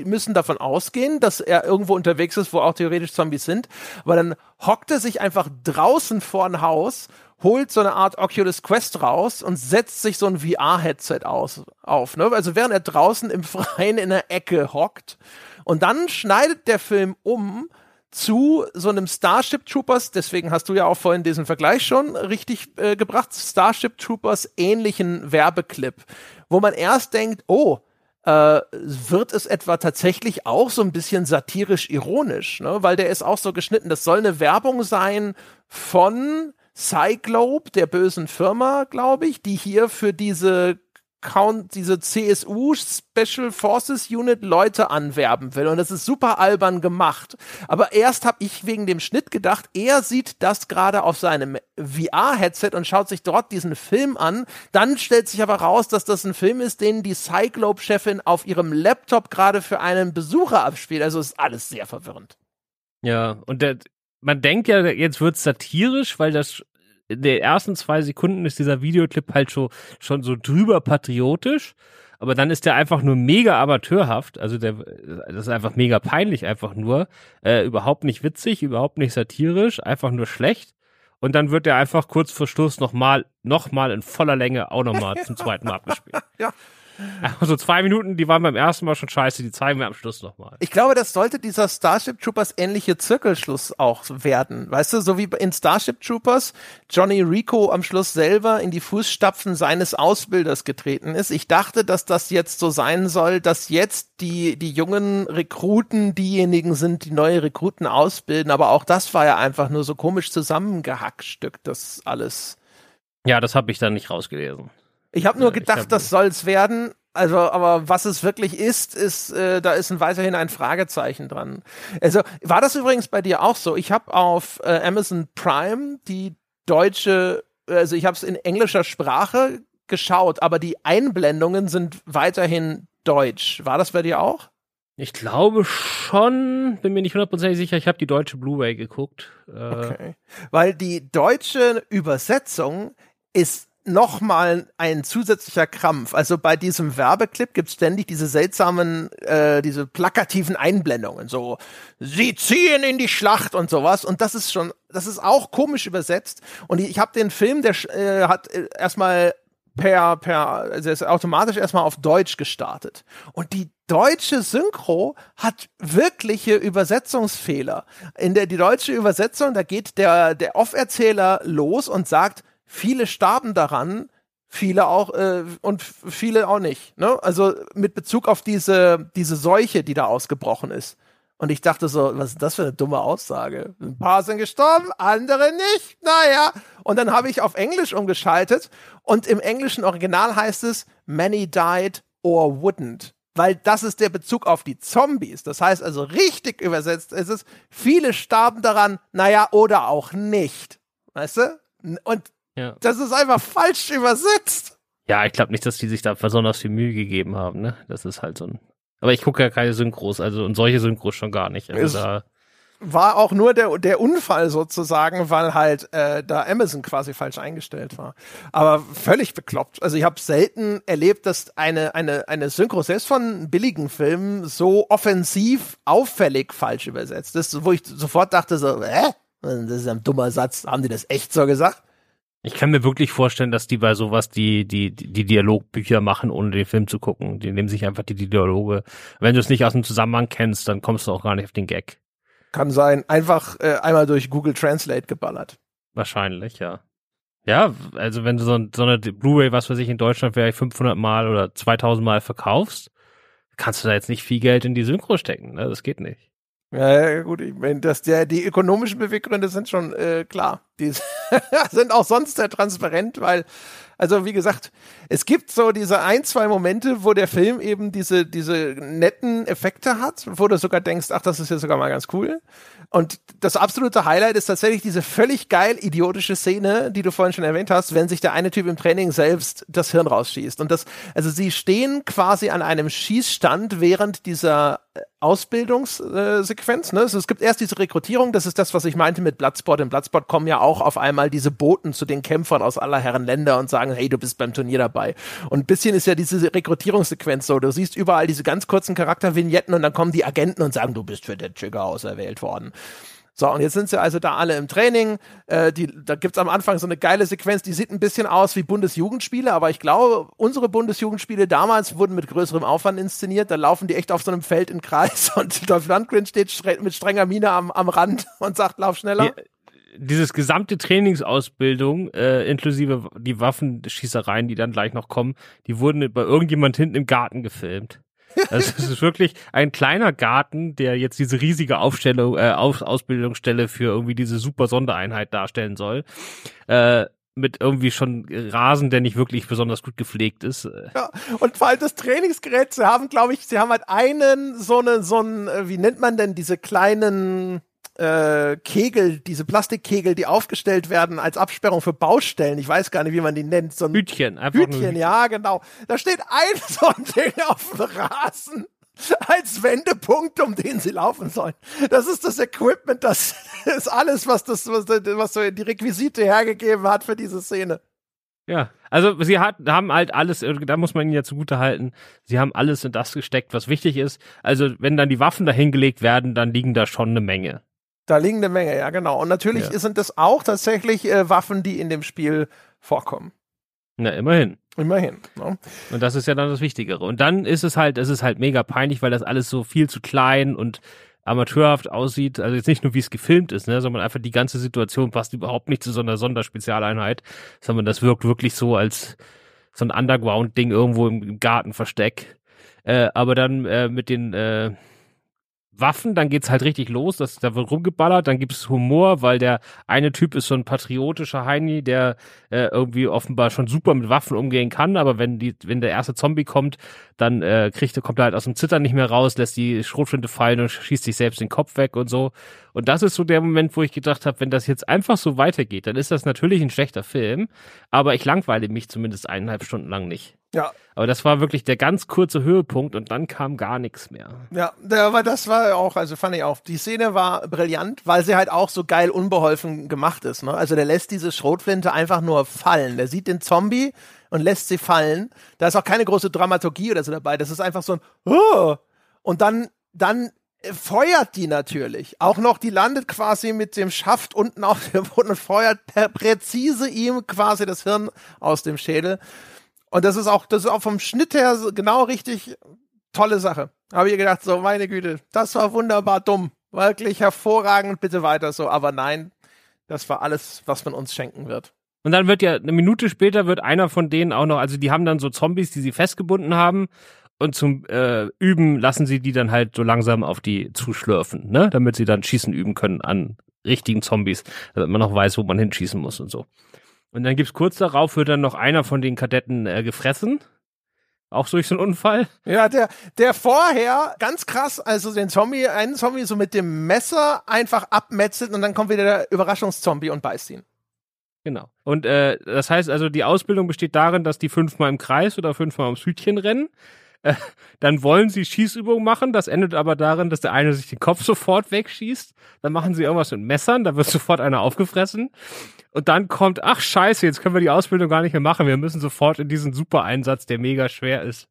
müssen davon ausgehen, dass er irgendwo unterwegs ist, wo auch theoretisch Zombies sind, aber dann hockt er sich einfach draußen vor ein Haus, holt so eine Art Oculus Quest raus und setzt sich so ein VR-Headset auf, ne? Also während er draußen im Freien in der Ecke hockt und dann schneidet der Film um zu so einem Starship Troopers, deswegen hast du ja auch vorhin diesen Vergleich schon richtig äh, gebracht, Starship Troopers ähnlichen Werbeclip, wo man erst denkt, oh, äh, wird es etwa tatsächlich auch so ein bisschen satirisch ironisch, ne? weil der ist auch so geschnitten. Das soll eine Werbung sein von Cyclope, der bösen Firma, glaube ich, die hier für diese Count, diese CSU Special Forces Unit Leute anwerben will und das ist super albern gemacht. Aber erst habe ich wegen dem Schnitt gedacht, er sieht das gerade auf seinem VR-Headset und schaut sich dort diesen Film an. Dann stellt sich aber raus, dass das ein Film ist, den die Cyclope-Chefin auf ihrem Laptop gerade für einen Besucher abspielt. Also ist alles sehr verwirrend. Ja, und der, man denkt ja, jetzt wird satirisch, weil das in den ersten zwei Sekunden ist dieser Videoclip halt schon, schon so drüber patriotisch, aber dann ist der einfach nur mega amateurhaft, also der, das ist einfach mega peinlich einfach nur, äh, überhaupt nicht witzig, überhaupt nicht satirisch, einfach nur schlecht. Und dann wird er einfach kurz vor Schluss nochmal, nochmal in voller Länge auch nochmal zum zweiten Mal abgespielt. <laughs> Ja, also zwei Minuten, die waren beim ersten Mal schon scheiße, die zeigen wir am Schluss nochmal. Ich glaube, das sollte dieser Starship Troopers ähnliche Zirkelschluss auch werden. Weißt du, so wie in Starship Troopers Johnny Rico am Schluss selber in die Fußstapfen seines Ausbilders getreten ist. Ich dachte, dass das jetzt so sein soll, dass jetzt die, die jungen Rekruten diejenigen sind, die neue Rekruten ausbilden. Aber auch das war ja einfach nur so komisch zusammengehackstückt, das alles. Ja, das habe ich dann nicht rausgelesen. Ich habe nur gedacht, hab das soll's werden. Also, aber was es wirklich ist, ist, äh, da ist ein, weiterhin ein Fragezeichen dran. Also, war das übrigens bei dir auch so? Ich habe auf äh, Amazon Prime die deutsche, also ich habe es in englischer Sprache geschaut, aber die Einblendungen sind weiterhin deutsch. War das bei dir auch? Ich glaube schon, bin mir nicht hundertprozentig sicher, ich habe die deutsche Blu-ray geguckt. Äh okay. Weil die deutsche Übersetzung ist nochmal ein zusätzlicher Krampf. Also bei diesem Werbeclip gibt es ständig diese seltsamen, äh, diese plakativen Einblendungen. So, sie ziehen in die Schlacht und sowas. Und das ist schon, das ist auch komisch übersetzt. Und ich habe den Film, der äh, hat äh, erstmal per, per, also ist automatisch erstmal auf Deutsch gestartet. Und die deutsche Synchro hat wirkliche Übersetzungsfehler. In der die deutsche Übersetzung, da geht der, der Off-Erzähler los und sagt, viele starben daran, viele auch äh, und viele auch nicht. Ne? Also mit Bezug auf diese, diese Seuche, die da ausgebrochen ist. Und ich dachte so, was ist das für eine dumme Aussage? Ein paar sind gestorben, andere nicht. Naja. Und dann habe ich auf Englisch umgeschaltet und im englischen Original heißt es Many died or wouldn't. Weil das ist der Bezug auf die Zombies. Das heißt also richtig übersetzt ist es, viele starben daran, naja, oder auch nicht. Weißt du? Und ja. Das ist einfach falsch übersetzt. Ja, ich glaube nicht, dass die sich da besonders viel Mühe gegeben haben, ne? Das ist halt so ein. Aber ich gucke ja keine Synchros, also und solche Synchros schon gar nicht. Also es da war auch nur der, der Unfall sozusagen, weil halt äh, da Amazon quasi falsch eingestellt war. Aber völlig bekloppt. Also ich habe selten erlebt, dass eine, eine, eine Synchro, selbst von billigen Filmen, so offensiv auffällig falsch übersetzt ist, wo ich sofort dachte so, hä? Das ist ein dummer Satz. Haben die das echt so gesagt? Ich kann mir wirklich vorstellen, dass die bei sowas die, die, die Dialogbücher machen, ohne den Film zu gucken. Die nehmen sich einfach die Dialoge. Wenn du es nicht aus dem Zusammenhang kennst, dann kommst du auch gar nicht auf den Gag. Kann sein. Einfach äh, einmal durch Google Translate geballert. Wahrscheinlich, ja. Ja, also wenn du so, so eine Blu-ray, was weiß ich, in Deutschland vielleicht 500 Mal oder 2000 Mal verkaufst, kannst du da jetzt nicht viel Geld in die Synchro stecken. Ne? Das geht nicht. Ja, gut, ich meine, dass der, die ökonomischen Beweggründe sind schon äh, klar. Die <laughs> sind auch sonst sehr transparent, weil also wie gesagt, es gibt so diese ein, zwei Momente, wo der Film eben diese, diese netten Effekte hat, wo du sogar denkst, ach, das ist ja sogar mal ganz cool. Und das absolute Highlight ist tatsächlich diese völlig geil idiotische Szene, die du vorhin schon erwähnt hast, wenn sich der eine Typ im Training selbst das Hirn rausschießt. Und das, also sie stehen quasi an einem Schießstand während dieser Ausbildungssequenz. Ne? Also es gibt erst diese Rekrutierung, das ist das, was ich meinte mit Bloodsport. In Bloodsport kommen ja auch auf einmal diese Boten zu den Kämpfern aus aller Herren Länder und sagen, hey, du bist beim Turnier dabei. Und ein bisschen ist ja diese Rekrutierungssequenz so. Du siehst überall diese ganz kurzen Charaktervignetten und dann kommen die Agenten und sagen, du bist für den Trigger auserwählt worden. So, und jetzt sind sie also da alle im Training. Äh, die, da gibt's am Anfang so eine geile Sequenz, die sieht ein bisschen aus wie Bundesjugendspiele, aber ich glaube, unsere Bundesjugendspiele damals wurden mit größerem Aufwand inszeniert. Da laufen die echt auf so einem Feld im Kreis <laughs> und Dolph Lundgren steht mit strenger Miene am, am Rand und sagt, lauf schneller. Ja dieses gesamte Trainingsausbildung, äh, inklusive die Waffenschießereien, die dann gleich noch kommen, die wurden bei irgendjemand hinten im Garten gefilmt. Also es ist wirklich ein kleiner Garten, der jetzt diese riesige Aufstellung, äh, Aus Ausbildungsstelle für irgendwie diese super Sondereinheit darstellen soll. Äh, mit irgendwie schon Rasen, der nicht wirklich besonders gut gepflegt ist. Ja, und vor allem das Trainingsgerät, sie haben, glaube ich, sie haben halt einen, so eine, so ein, äh, wie nennt man denn diese kleinen, äh, Kegel, diese Plastikkegel, die aufgestellt werden als Absperrung für Baustellen. Ich weiß gar nicht, wie man die nennt. So ein Hütchen, einfach Hütchen, Hütchen, ja, genau. Da steht ein <laughs> so ein Ding auf dem Rasen als Wendepunkt, um den sie laufen sollen. Das ist das Equipment, das <laughs> ist alles, was das, was, was so die Requisite hergegeben hat für diese Szene. Ja, also sie hat, haben halt alles, da muss man ihnen ja zugute halten, sie haben alles in das gesteckt, was wichtig ist. Also wenn dann die Waffen dahingelegt werden, dann liegen da schon eine Menge. Da liegen eine Menge, ja, genau. Und natürlich ja. sind das auch tatsächlich äh, Waffen, die in dem Spiel vorkommen. Na, immerhin. Immerhin. Ne? Und das ist ja dann das Wichtigere. Und dann ist es halt, es ist halt mega peinlich, weil das alles so viel zu klein und amateurhaft aussieht. Also jetzt nicht nur, wie es gefilmt ist, ne, sondern einfach die ganze Situation passt überhaupt nicht zu so einer Sonderspezialeinheit, sondern das wirkt wirklich so als so ein Underground-Ding irgendwo im Gartenversteck. Äh, aber dann äh, mit den äh, Waffen, dann geht's halt richtig los, das, da wird rumgeballert, dann gibt's Humor, weil der eine Typ ist so ein patriotischer Heini, der äh, irgendwie offenbar schon super mit Waffen umgehen kann, aber wenn die, wenn der erste Zombie kommt, dann äh, kriegt, kommt er halt aus dem Zittern nicht mehr raus, lässt die Schrotflinte fallen und schießt sich selbst den Kopf weg und so. Und das ist so der Moment, wo ich gedacht habe, wenn das jetzt einfach so weitergeht, dann ist das natürlich ein schlechter Film, aber ich langweile mich zumindest eineinhalb Stunden lang nicht. Ja. Aber das war wirklich der ganz kurze Höhepunkt und dann kam gar nichts mehr. Ja, aber das war auch, also fand ich auch, die Szene war brillant, weil sie halt auch so geil unbeholfen gemacht ist. Ne? Also der lässt diese Schrotflinte einfach nur fallen. Der sieht den Zombie und lässt sie fallen. Da ist auch keine große Dramaturgie oder so dabei. Das ist einfach so ein oh! und dann dann feuert die natürlich. Auch noch, die landet quasi mit dem Schaft unten auf dem Boden und feuert präzise ihm quasi das Hirn aus dem Schädel. Und das ist auch, das ist auch vom Schnitt her genau richtig tolle Sache. Habe ich gedacht, so, meine Güte, das war wunderbar dumm. Wirklich hervorragend, bitte weiter so. Aber nein, das war alles, was man uns schenken wird. Und dann wird ja, eine Minute später wird einer von denen auch noch, also die haben dann so Zombies, die sie festgebunden haben. Und zum äh, Üben lassen sie die dann halt so langsam auf die zuschlürfen, ne? Damit sie dann schießen üben können an richtigen Zombies, damit man noch weiß, wo man hinschießen muss und so. Und dann gibt's kurz darauf, wird dann noch einer von den Kadetten äh, gefressen. Auch durch so einen Unfall. Ja, der, der vorher, ganz krass, also den Zombie, einen Zombie so mit dem Messer einfach abmetzelt und dann kommt wieder der Überraschungszombie und beißt ihn. Genau. Und äh, das heißt also, die Ausbildung besteht darin, dass die fünfmal im Kreis oder fünfmal ums Hütchen rennen. Äh, dann wollen sie Schießübungen machen, das endet aber darin, dass der eine sich den Kopf sofort wegschießt. Dann machen sie irgendwas mit Messern, da wird sofort einer aufgefressen. Und dann kommt, ach scheiße, jetzt können wir die Ausbildung gar nicht mehr machen. Wir müssen sofort in diesen Super-Einsatz, der mega schwer ist.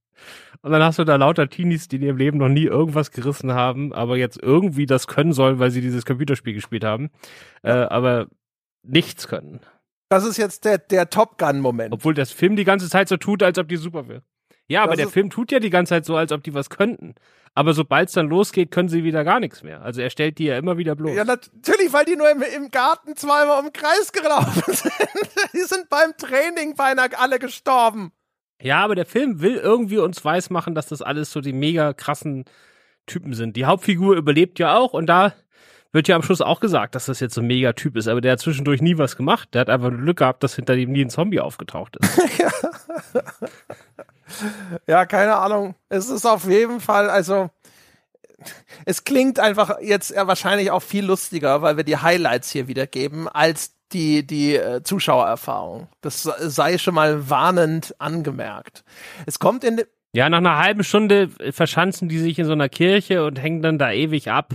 Und dann hast du da lauter Teenies, die in ihrem Leben noch nie irgendwas gerissen haben, aber jetzt irgendwie das können sollen, weil sie dieses Computerspiel gespielt haben, äh, aber nichts können. Das ist jetzt der, der Top Gun-Moment. Obwohl das Film die ganze Zeit so tut, als ob die super wäre. Ja, aber das der Film tut ja die ganze Zeit so, als ob die was könnten. Aber sobald es dann losgeht, können sie wieder gar nichts mehr. Also er stellt die ja immer wieder bloß. Ja, natürlich, weil die nur im, im Garten zweimal um den Kreis gelaufen <laughs> sind. die sind beim Training beinahe alle gestorben. Ja, aber der Film will irgendwie uns weismachen, dass das alles so die mega krassen Typen sind. Die Hauptfigur überlebt ja auch und da wird ja am Schluss auch gesagt, dass das jetzt so ein Megatyp ist, aber der hat zwischendurch nie was gemacht. Der hat einfach Glück gehabt, dass hinter ihm nie ein Zombie aufgetaucht ist. <laughs> ja. keine Ahnung. Es ist auf jeden Fall, also es klingt einfach jetzt wahrscheinlich auch viel lustiger, weil wir die Highlights hier wiedergeben, als die, die äh, Zuschauererfahrung. Das sei schon mal warnend angemerkt. Es kommt in. Ja, nach einer halben Stunde verschanzen die sich in so einer Kirche und hängen dann da ewig ab.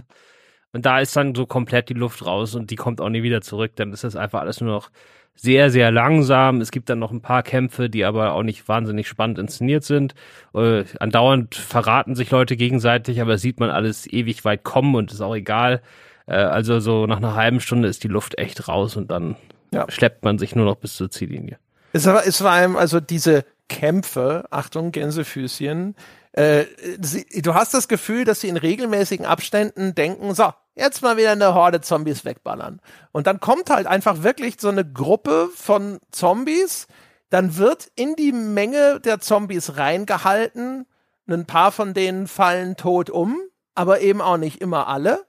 Und da ist dann so komplett die Luft raus und die kommt auch nie wieder zurück. Dann ist das einfach alles nur noch sehr, sehr langsam. Es gibt dann noch ein paar Kämpfe, die aber auch nicht wahnsinnig spannend inszeniert sind. Äh, andauernd verraten sich Leute gegenseitig, aber sieht man alles ewig weit kommen und ist auch egal. Äh, also so nach einer halben Stunde ist die Luft echt raus und dann ja. schleppt man sich nur noch bis zur Ziellinie. Es war, es war einem also diese Kämpfe, Achtung, Gänsefüßchen, äh, sie, du hast das Gefühl, dass sie in regelmäßigen Abständen denken, so, jetzt mal wieder eine Horde Zombies wegballern. Und dann kommt halt einfach wirklich so eine Gruppe von Zombies, dann wird in die Menge der Zombies reingehalten, ein paar von denen fallen tot um, aber eben auch nicht immer alle.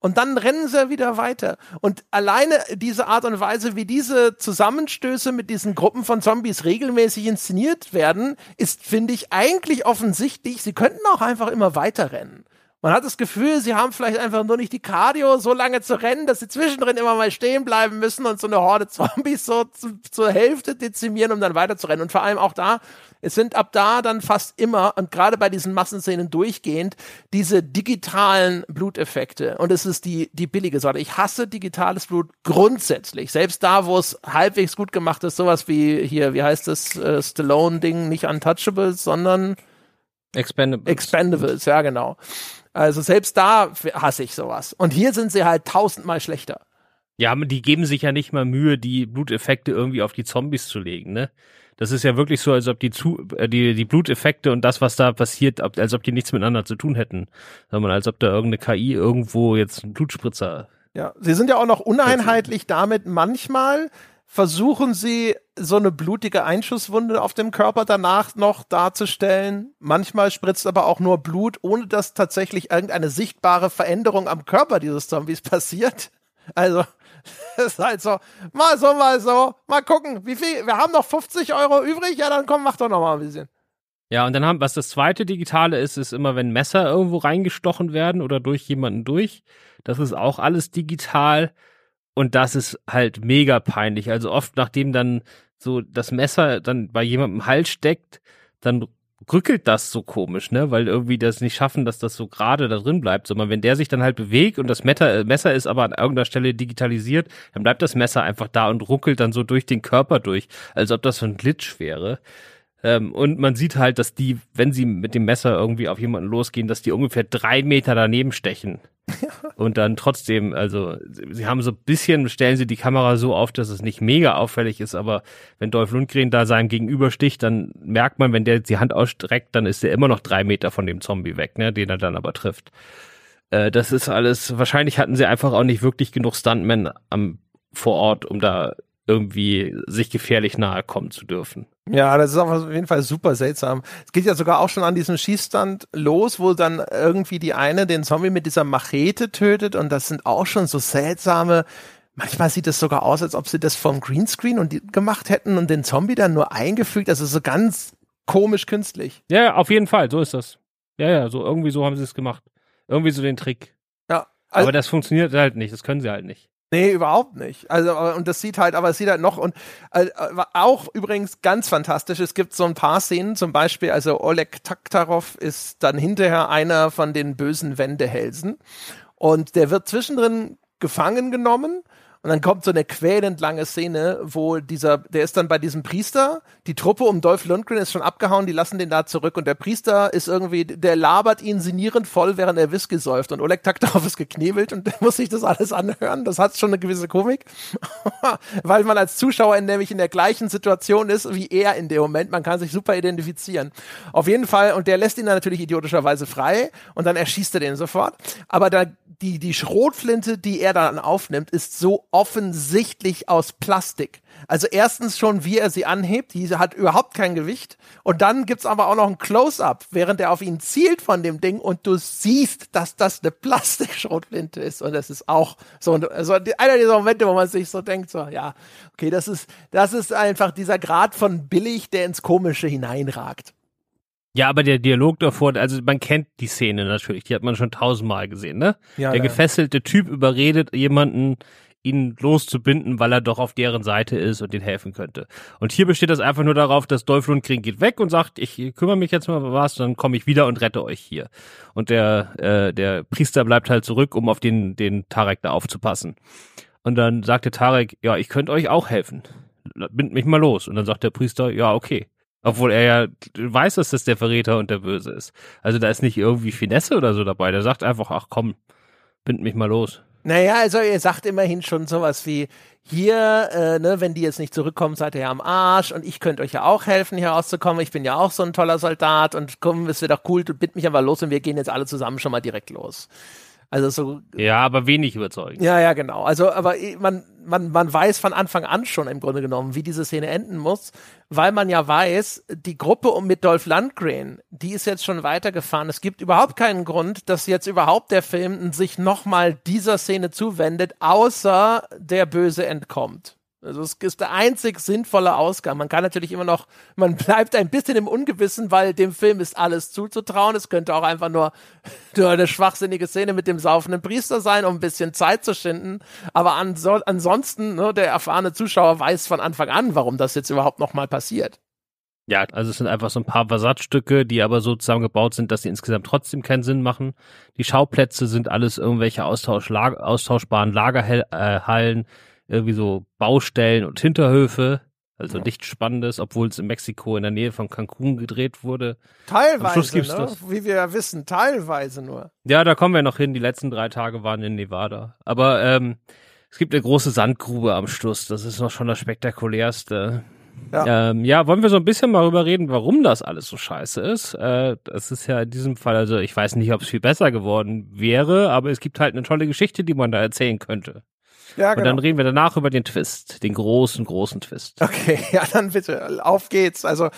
Und dann rennen sie wieder weiter. Und alleine diese Art und Weise, wie diese Zusammenstöße mit diesen Gruppen von Zombies regelmäßig inszeniert werden, ist, finde ich, eigentlich offensichtlich. Sie könnten auch einfach immer weiter rennen. Man hat das Gefühl, sie haben vielleicht einfach nur nicht die Cardio, so lange zu rennen, dass sie zwischendrin immer mal stehen bleiben müssen und so eine Horde <laughs> Zombies so zu, zur Hälfte dezimieren, um dann weiter zu rennen. Und vor allem auch da, es sind ab da dann fast immer und gerade bei diesen Massenszenen durchgehend diese digitalen Bluteffekte. Und es ist die, die billige Sorte. Ich hasse digitales Blut grundsätzlich. Selbst da, wo es halbwegs gut gemacht ist, sowas wie hier, wie heißt das, äh, Stallone-Ding, nicht Untouchables, sondern Expendables. Expendables, ja, genau. Also selbst da hasse ich sowas. Und hier sind sie halt tausendmal schlechter. Ja, aber die geben sich ja nicht mal Mühe, die Bluteffekte irgendwie auf die Zombies zu legen, ne? Das ist ja wirklich so, als ob die, zu, äh, die, die Bluteffekte und das, was da passiert, als ob die nichts miteinander zu tun hätten. Sondern als ob da irgendeine KI irgendwo jetzt einen Blutspritzer. Ja, sie sind ja auch noch uneinheitlich damit manchmal versuchen sie, so eine blutige Einschusswunde auf dem Körper danach noch darzustellen. Manchmal spritzt aber auch nur Blut, ohne dass tatsächlich irgendeine sichtbare Veränderung am Körper dieses Zombies <laughs> passiert. Also, <laughs> ist halt so, mal so, mal so, mal gucken, wie viel, wir haben noch 50 Euro übrig, ja, dann komm, mach doch noch mal ein bisschen. Ja, und dann haben, was das zweite Digitale ist, ist immer, wenn Messer irgendwo reingestochen werden oder durch jemanden durch. Das ist auch alles digital. Und das ist halt mega peinlich. Also oft, nachdem dann so das Messer dann bei jemandem Hals steckt, dann rückelt das so komisch, ne? Weil irgendwie das nicht schaffen, dass das so gerade da drin bleibt, sondern wenn der sich dann halt bewegt und das Messer, äh, Messer ist aber an irgendeiner Stelle digitalisiert, dann bleibt das Messer einfach da und ruckelt dann so durch den Körper durch, als ob das so ein Glitch wäre. Ähm, und man sieht halt, dass die, wenn sie mit dem Messer irgendwie auf jemanden losgehen, dass die ungefähr drei Meter daneben stechen. <laughs> und dann trotzdem, also sie haben so ein bisschen, stellen sie die Kamera so auf, dass es nicht mega auffällig ist, aber wenn Dolph Lundgren da seinem Gegenüber sticht, dann merkt man, wenn der die Hand ausstreckt, dann ist er immer noch drei Meter von dem Zombie weg, ne, den er dann aber trifft. Äh, das ist alles, wahrscheinlich hatten sie einfach auch nicht wirklich genug Stuntmen am, vor Ort, um da irgendwie sich gefährlich nahe kommen zu dürfen. Ja, das ist auf jeden Fall super seltsam. Es geht ja sogar auch schon an diesem Schießstand los, wo dann irgendwie die eine den Zombie mit dieser Machete tötet und das sind auch schon so seltsame Manchmal sieht es sogar aus, als ob sie das vom Greenscreen und gemacht hätten und den Zombie dann nur eingefügt. Also so ganz komisch künstlich. Ja, auf jeden Fall, so ist das. Ja, ja, so irgendwie so haben sie es gemacht. Irgendwie so den Trick. Ja. Also, Aber das funktioniert halt nicht, das können sie halt nicht. Nee, überhaupt nicht. Also, und das sieht halt, aber es sieht halt noch und äh, auch übrigens ganz fantastisch. Es gibt so ein paar Szenen, zum Beispiel, also Oleg Taktarov ist dann hinterher einer von den bösen Wendehälsen und der wird zwischendrin gefangen genommen und dann kommt so eine quälend lange Szene, wo dieser, der ist dann bei diesem Priester, die Truppe um Dolph Lundgren ist schon abgehauen, die lassen den da zurück und der Priester ist irgendwie, der labert ihn sinnierend voll, während er Whisky säuft und Oleg Taktarov ist geknebelt und <laughs> der muss sich das alles anhören. Das hat schon eine gewisse Komik, <laughs> weil man als Zuschauer nämlich in der gleichen Situation ist wie er in dem Moment. Man kann sich super identifizieren. Auf jeden Fall, und der lässt ihn dann natürlich idiotischerweise frei und dann erschießt er den sofort. Aber da, die, die Schrotflinte, die er dann aufnimmt, ist so offensichtlich aus Plastik. Also erstens schon, wie er sie anhebt, die hat überhaupt kein Gewicht. Und dann gibt's aber auch noch ein Close-up, während er auf ihn zielt von dem Ding und du siehst, dass das eine Plastikschrotflinte ist. Und das ist auch so also einer dieser Momente, wo man sich so denkt, so, ja, okay, das ist, das ist einfach dieser Grad von billig, der ins Komische hineinragt. Ja, aber der Dialog davor, also man kennt die Szene natürlich, die hat man schon tausendmal gesehen, ne? Ja, der ja. gefesselte Typ überredet jemanden, ihn loszubinden, weil er doch auf deren Seite ist und ihnen helfen könnte. Und hier besteht das einfach nur darauf, dass Dolph Lundgren geht weg und sagt, ich kümmere mich jetzt mal was, dann komme ich wieder und rette euch hier. Und der, äh, der Priester bleibt halt zurück, um auf den, den Tarek da aufzupassen. Und dann sagte Tarek, ja, ich könnte euch auch helfen. Bind mich mal los. Und dann sagt der Priester, ja, okay. Obwohl er ja weiß, dass das der Verräter und der Böse ist. Also da ist nicht irgendwie Finesse oder so dabei. Der sagt einfach, ach komm, bind mich mal los. Naja, also ihr sagt immerhin schon sowas wie, hier, äh, ne, wenn die jetzt nicht zurückkommen, seid ihr ja am Arsch und ich könnte euch ja auch helfen, hier rauszukommen. Ich bin ja auch so ein toller Soldat und komm, es wird doch cool, du bitt mich aber los und wir gehen jetzt alle zusammen schon mal direkt los. Also so. Ja, aber wenig überzeugend. Ja, ja, genau. Also, aber man, man, man weiß von Anfang an schon im Grunde genommen, wie diese Szene enden muss, weil man ja weiß, die Gruppe um mit Dolph Lundgren, die ist jetzt schon weitergefahren. Es gibt überhaupt keinen Grund, dass jetzt überhaupt der Film sich nochmal dieser Szene zuwendet, außer der Böse entkommt. Also es ist der einzig sinnvolle Ausgang. Man kann natürlich immer noch, man bleibt ein bisschen im Ungewissen, weil dem Film ist alles zuzutrauen. Es könnte auch einfach nur, <laughs> nur eine schwachsinnige Szene mit dem saufenden Priester sein, um ein bisschen Zeit zu schinden. Aber anso ansonsten, ne, der erfahrene Zuschauer weiß von Anfang an, warum das jetzt überhaupt nochmal passiert. Ja, also es sind einfach so ein paar Versatzstücke, die aber so zusammengebaut sind, dass sie insgesamt trotzdem keinen Sinn machen. Die Schauplätze sind alles irgendwelche Austausch, austauschbaren Lagerhallen. Äh, irgendwie so Baustellen und Hinterhöfe. Also ja. nichts Spannendes, obwohl es in Mexiko in der Nähe von Cancun gedreht wurde. Teilweise, ne? wie wir ja wissen, teilweise nur. Ja, da kommen wir noch hin. Die letzten drei Tage waren in Nevada. Aber ähm, es gibt eine große Sandgrube am Schluss. Das ist noch schon das spektakulärste. Ja. Ähm, ja, wollen wir so ein bisschen mal darüber reden, warum das alles so scheiße ist. Äh, das ist ja in diesem Fall, also ich weiß nicht, ob es viel besser geworden wäre, aber es gibt halt eine tolle Geschichte, die man da erzählen könnte. Ja, genau. Und dann genau. reden wir danach über den Twist, den großen, großen Twist. Okay, <laughs> ja, dann bitte, auf geht's. Also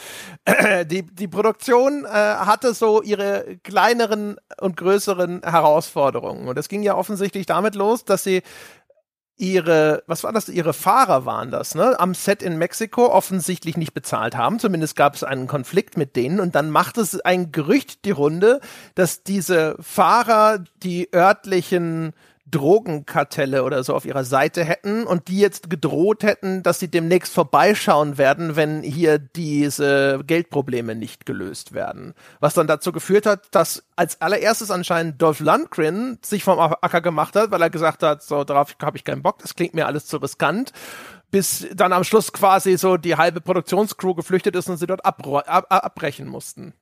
äh, <clears throat> die, die Produktion äh, hatte so ihre kleineren und größeren Herausforderungen. Und es ging ja offensichtlich damit los, dass sie ihre, was war das, ihre Fahrer waren das, ne, am Set in Mexiko offensichtlich nicht bezahlt haben. Zumindest gab es einen Konflikt mit denen und dann macht es ein Gerücht die Runde, dass diese Fahrer die örtlichen Drogenkartelle oder so auf ihrer Seite hätten und die jetzt gedroht hätten, dass sie demnächst vorbeischauen werden, wenn hier diese Geldprobleme nicht gelöst werden. Was dann dazu geführt hat, dass als allererstes anscheinend Dolph Lundgren sich vom Acker gemacht hat, weil er gesagt hat, so darauf habe ich keinen Bock, das klingt mir alles zu riskant bis dann am Schluss quasi so die halbe Produktionscrew geflüchtet ist und sie dort ab abbrechen mussten.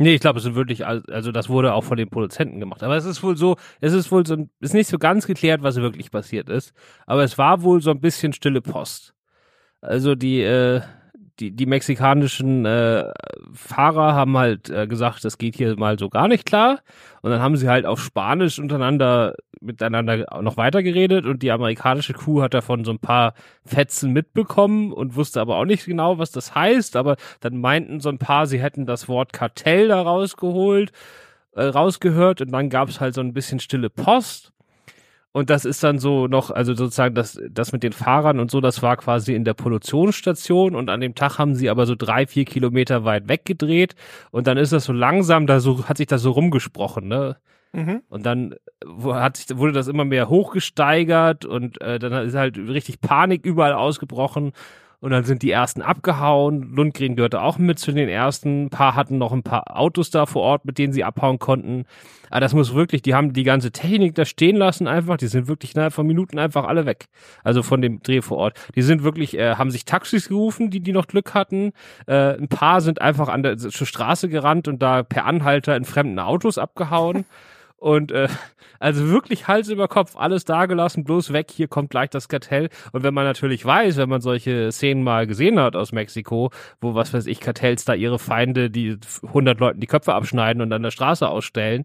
Nee, ich glaube, es sind wirklich, also das wurde auch von den Produzenten gemacht. Aber es ist wohl so, es ist wohl so, ist nicht so ganz geklärt, was wirklich passiert ist. Aber es war wohl so ein bisschen stille Post. Also die, äh, die, die mexikanischen äh, Fahrer haben halt äh, gesagt, das geht hier mal so gar nicht klar. Und dann haben sie halt auf Spanisch untereinander miteinander noch weitergeredet und die amerikanische Crew hat davon so ein paar Fetzen mitbekommen und wusste aber auch nicht genau, was das heißt. Aber dann meinten so ein paar, sie hätten das Wort Kartell da rausgeholt, äh, rausgehört und dann gab es halt so ein bisschen stille Post. Und das ist dann so noch, also sozusagen das, das mit den Fahrern und so, das war quasi in der Produktionsstation und an dem Tag haben sie aber so drei, vier Kilometer weit weggedreht und dann ist das so langsam, da so, hat sich das so rumgesprochen, ne? Mhm. Und dann hat sich, wurde das immer mehr hochgesteigert und äh, dann ist halt richtig Panik überall ausgebrochen und dann sind die ersten abgehauen. Lundgren gehörte auch mit zu den ersten. Ein paar hatten noch ein paar Autos da vor Ort, mit denen sie abhauen konnten. Aber das muss wirklich, die haben die ganze Technik da stehen lassen einfach. Die sind wirklich innerhalb von Minuten einfach alle weg. Also von dem Dreh vor Ort. Die sind wirklich, äh, haben sich Taxis gerufen, die, die noch Glück hatten. Äh, ein paar sind einfach an der zur Straße gerannt und da per Anhalter in fremden Autos abgehauen. <laughs> Und äh, <laughs> also wirklich Hals über Kopf, alles dagelassen, bloß weg, hier kommt gleich das Kartell. Und wenn man natürlich weiß, wenn man solche Szenen mal gesehen hat aus Mexiko, wo, was weiß ich, Kartells da ihre Feinde, die 100 Leuten die Köpfe abschneiden und an der Straße ausstellen,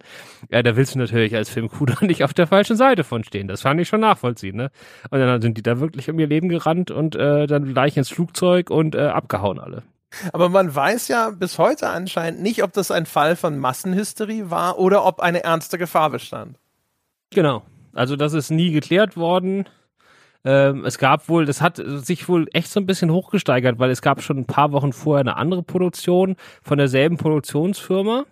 ja, da willst du natürlich als Filmkuder <laughs> nicht auf der falschen Seite von stehen. Das fand ich schon nachvollziehen, ne? Und dann sind die da wirklich um ihr Leben gerannt und äh, dann gleich ins Flugzeug und äh, abgehauen alle. Aber man weiß ja bis heute anscheinend nicht, ob das ein Fall von Massenhysterie war oder ob eine ernste Gefahr bestand. Genau. Also das ist nie geklärt worden. Ähm, es gab wohl, das hat sich wohl echt so ein bisschen hochgesteigert, weil es gab schon ein paar Wochen vorher eine andere Produktion von derselben Produktionsfirma.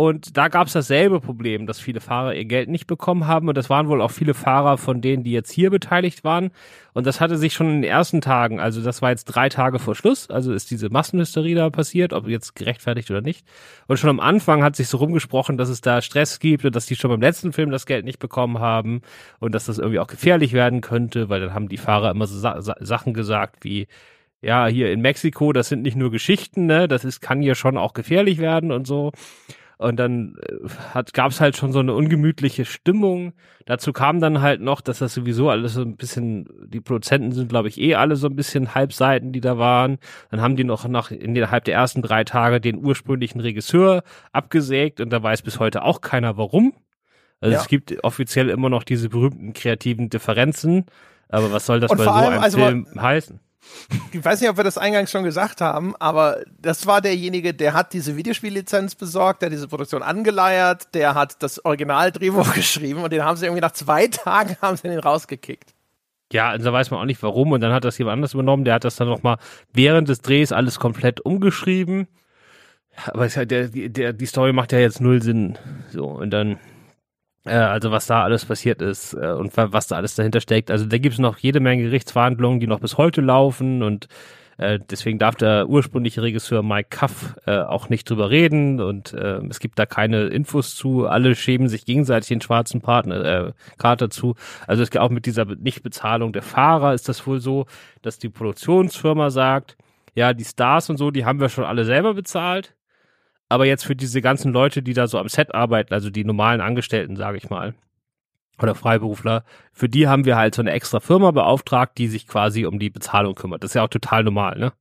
Und da gab es dasselbe Problem, dass viele Fahrer ihr Geld nicht bekommen haben. Und das waren wohl auch viele Fahrer von denen, die jetzt hier beteiligt waren. Und das hatte sich schon in den ersten Tagen, also das war jetzt drei Tage vor Schluss, also ist diese Massenhysterie da passiert, ob jetzt gerechtfertigt oder nicht. Und schon am Anfang hat sich so rumgesprochen, dass es da Stress gibt und dass die schon beim letzten Film das Geld nicht bekommen haben und dass das irgendwie auch gefährlich werden könnte, weil dann haben die Fahrer immer so Sa Sachen gesagt wie, ja, hier in Mexiko, das sind nicht nur Geschichten, ne, das ist, kann hier schon auch gefährlich werden und so. Und dann äh, hat, gab es halt schon so eine ungemütliche Stimmung. Dazu kam dann halt noch, dass das sowieso alles so ein bisschen, die Produzenten sind, glaube ich, eh alle so ein bisschen Halbseiten, die da waren. Dann haben die noch nach innerhalb der ersten drei Tage den ursprünglichen Regisseur abgesägt und da weiß bis heute auch keiner warum. Also ja. es gibt offiziell immer noch diese berühmten kreativen Differenzen. Aber was soll das und bei so einem also Film heißen? Ich weiß nicht, ob wir das eingangs schon gesagt haben, aber das war derjenige, der hat diese Videospiellizenz besorgt, der diese Produktion angeleiert, der hat das Originaldrehbuch <laughs> geschrieben und den haben sie irgendwie nach zwei Tagen haben sie den rausgekickt. Ja, also da weiß man auch nicht warum und dann hat das jemand anders übernommen, der hat das dann nochmal während des Drehs alles komplett umgeschrieben. Aber ist ja, der, der, die Story macht ja jetzt null Sinn. So, und dann äh, also was da alles passiert ist äh, und was da alles dahinter steckt. Also da gibt es noch jede Menge Gerichtsverhandlungen, die noch bis heute laufen und äh, deswegen darf der ursprüngliche Regisseur Mike Cuff äh, auch nicht drüber reden und äh, es gibt da keine Infos zu. Alle schämen sich gegenseitig den schwarzen Partner, äh, Kater zu. Also es geht auch mit dieser Nichtbezahlung der Fahrer ist das wohl so, dass die Produktionsfirma sagt, ja, die Stars und so, die haben wir schon alle selber bezahlt aber jetzt für diese ganzen Leute, die da so am Set arbeiten, also die normalen Angestellten, sage ich mal, oder Freiberufler, für die haben wir halt so eine extra Firma beauftragt, die sich quasi um die Bezahlung kümmert. Das ist ja auch total normal, ne?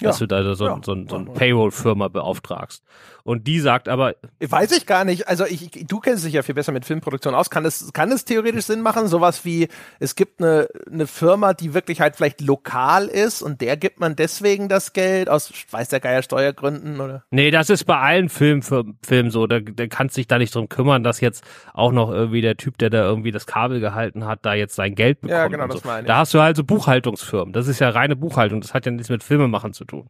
Dass ja. du da so, ja. so, so, so eine Payroll-Firma beauftragst. Und die sagt aber. Weiß ich gar nicht. Also ich, du kennst dich ja viel besser mit Filmproduktion aus. Kann es, kann es theoretisch Sinn machen? Sowas wie, es gibt eine, eine Firma, die wirklich halt vielleicht lokal ist und der gibt man deswegen das Geld aus, weiß der Geier, Steuergründen oder? Nee, das ist bei allen Filmen, Filmen so. Da, da kannst dich da nicht drum kümmern, dass jetzt auch noch irgendwie der Typ, der da irgendwie das Kabel gehalten hat, da jetzt sein Geld bekommt. Ja, genau, das so. meine ich. Da hast du halt so Buchhaltungsfirmen. Das ist ja reine Buchhaltung. Das hat ja nichts mit Filmemachen zu tun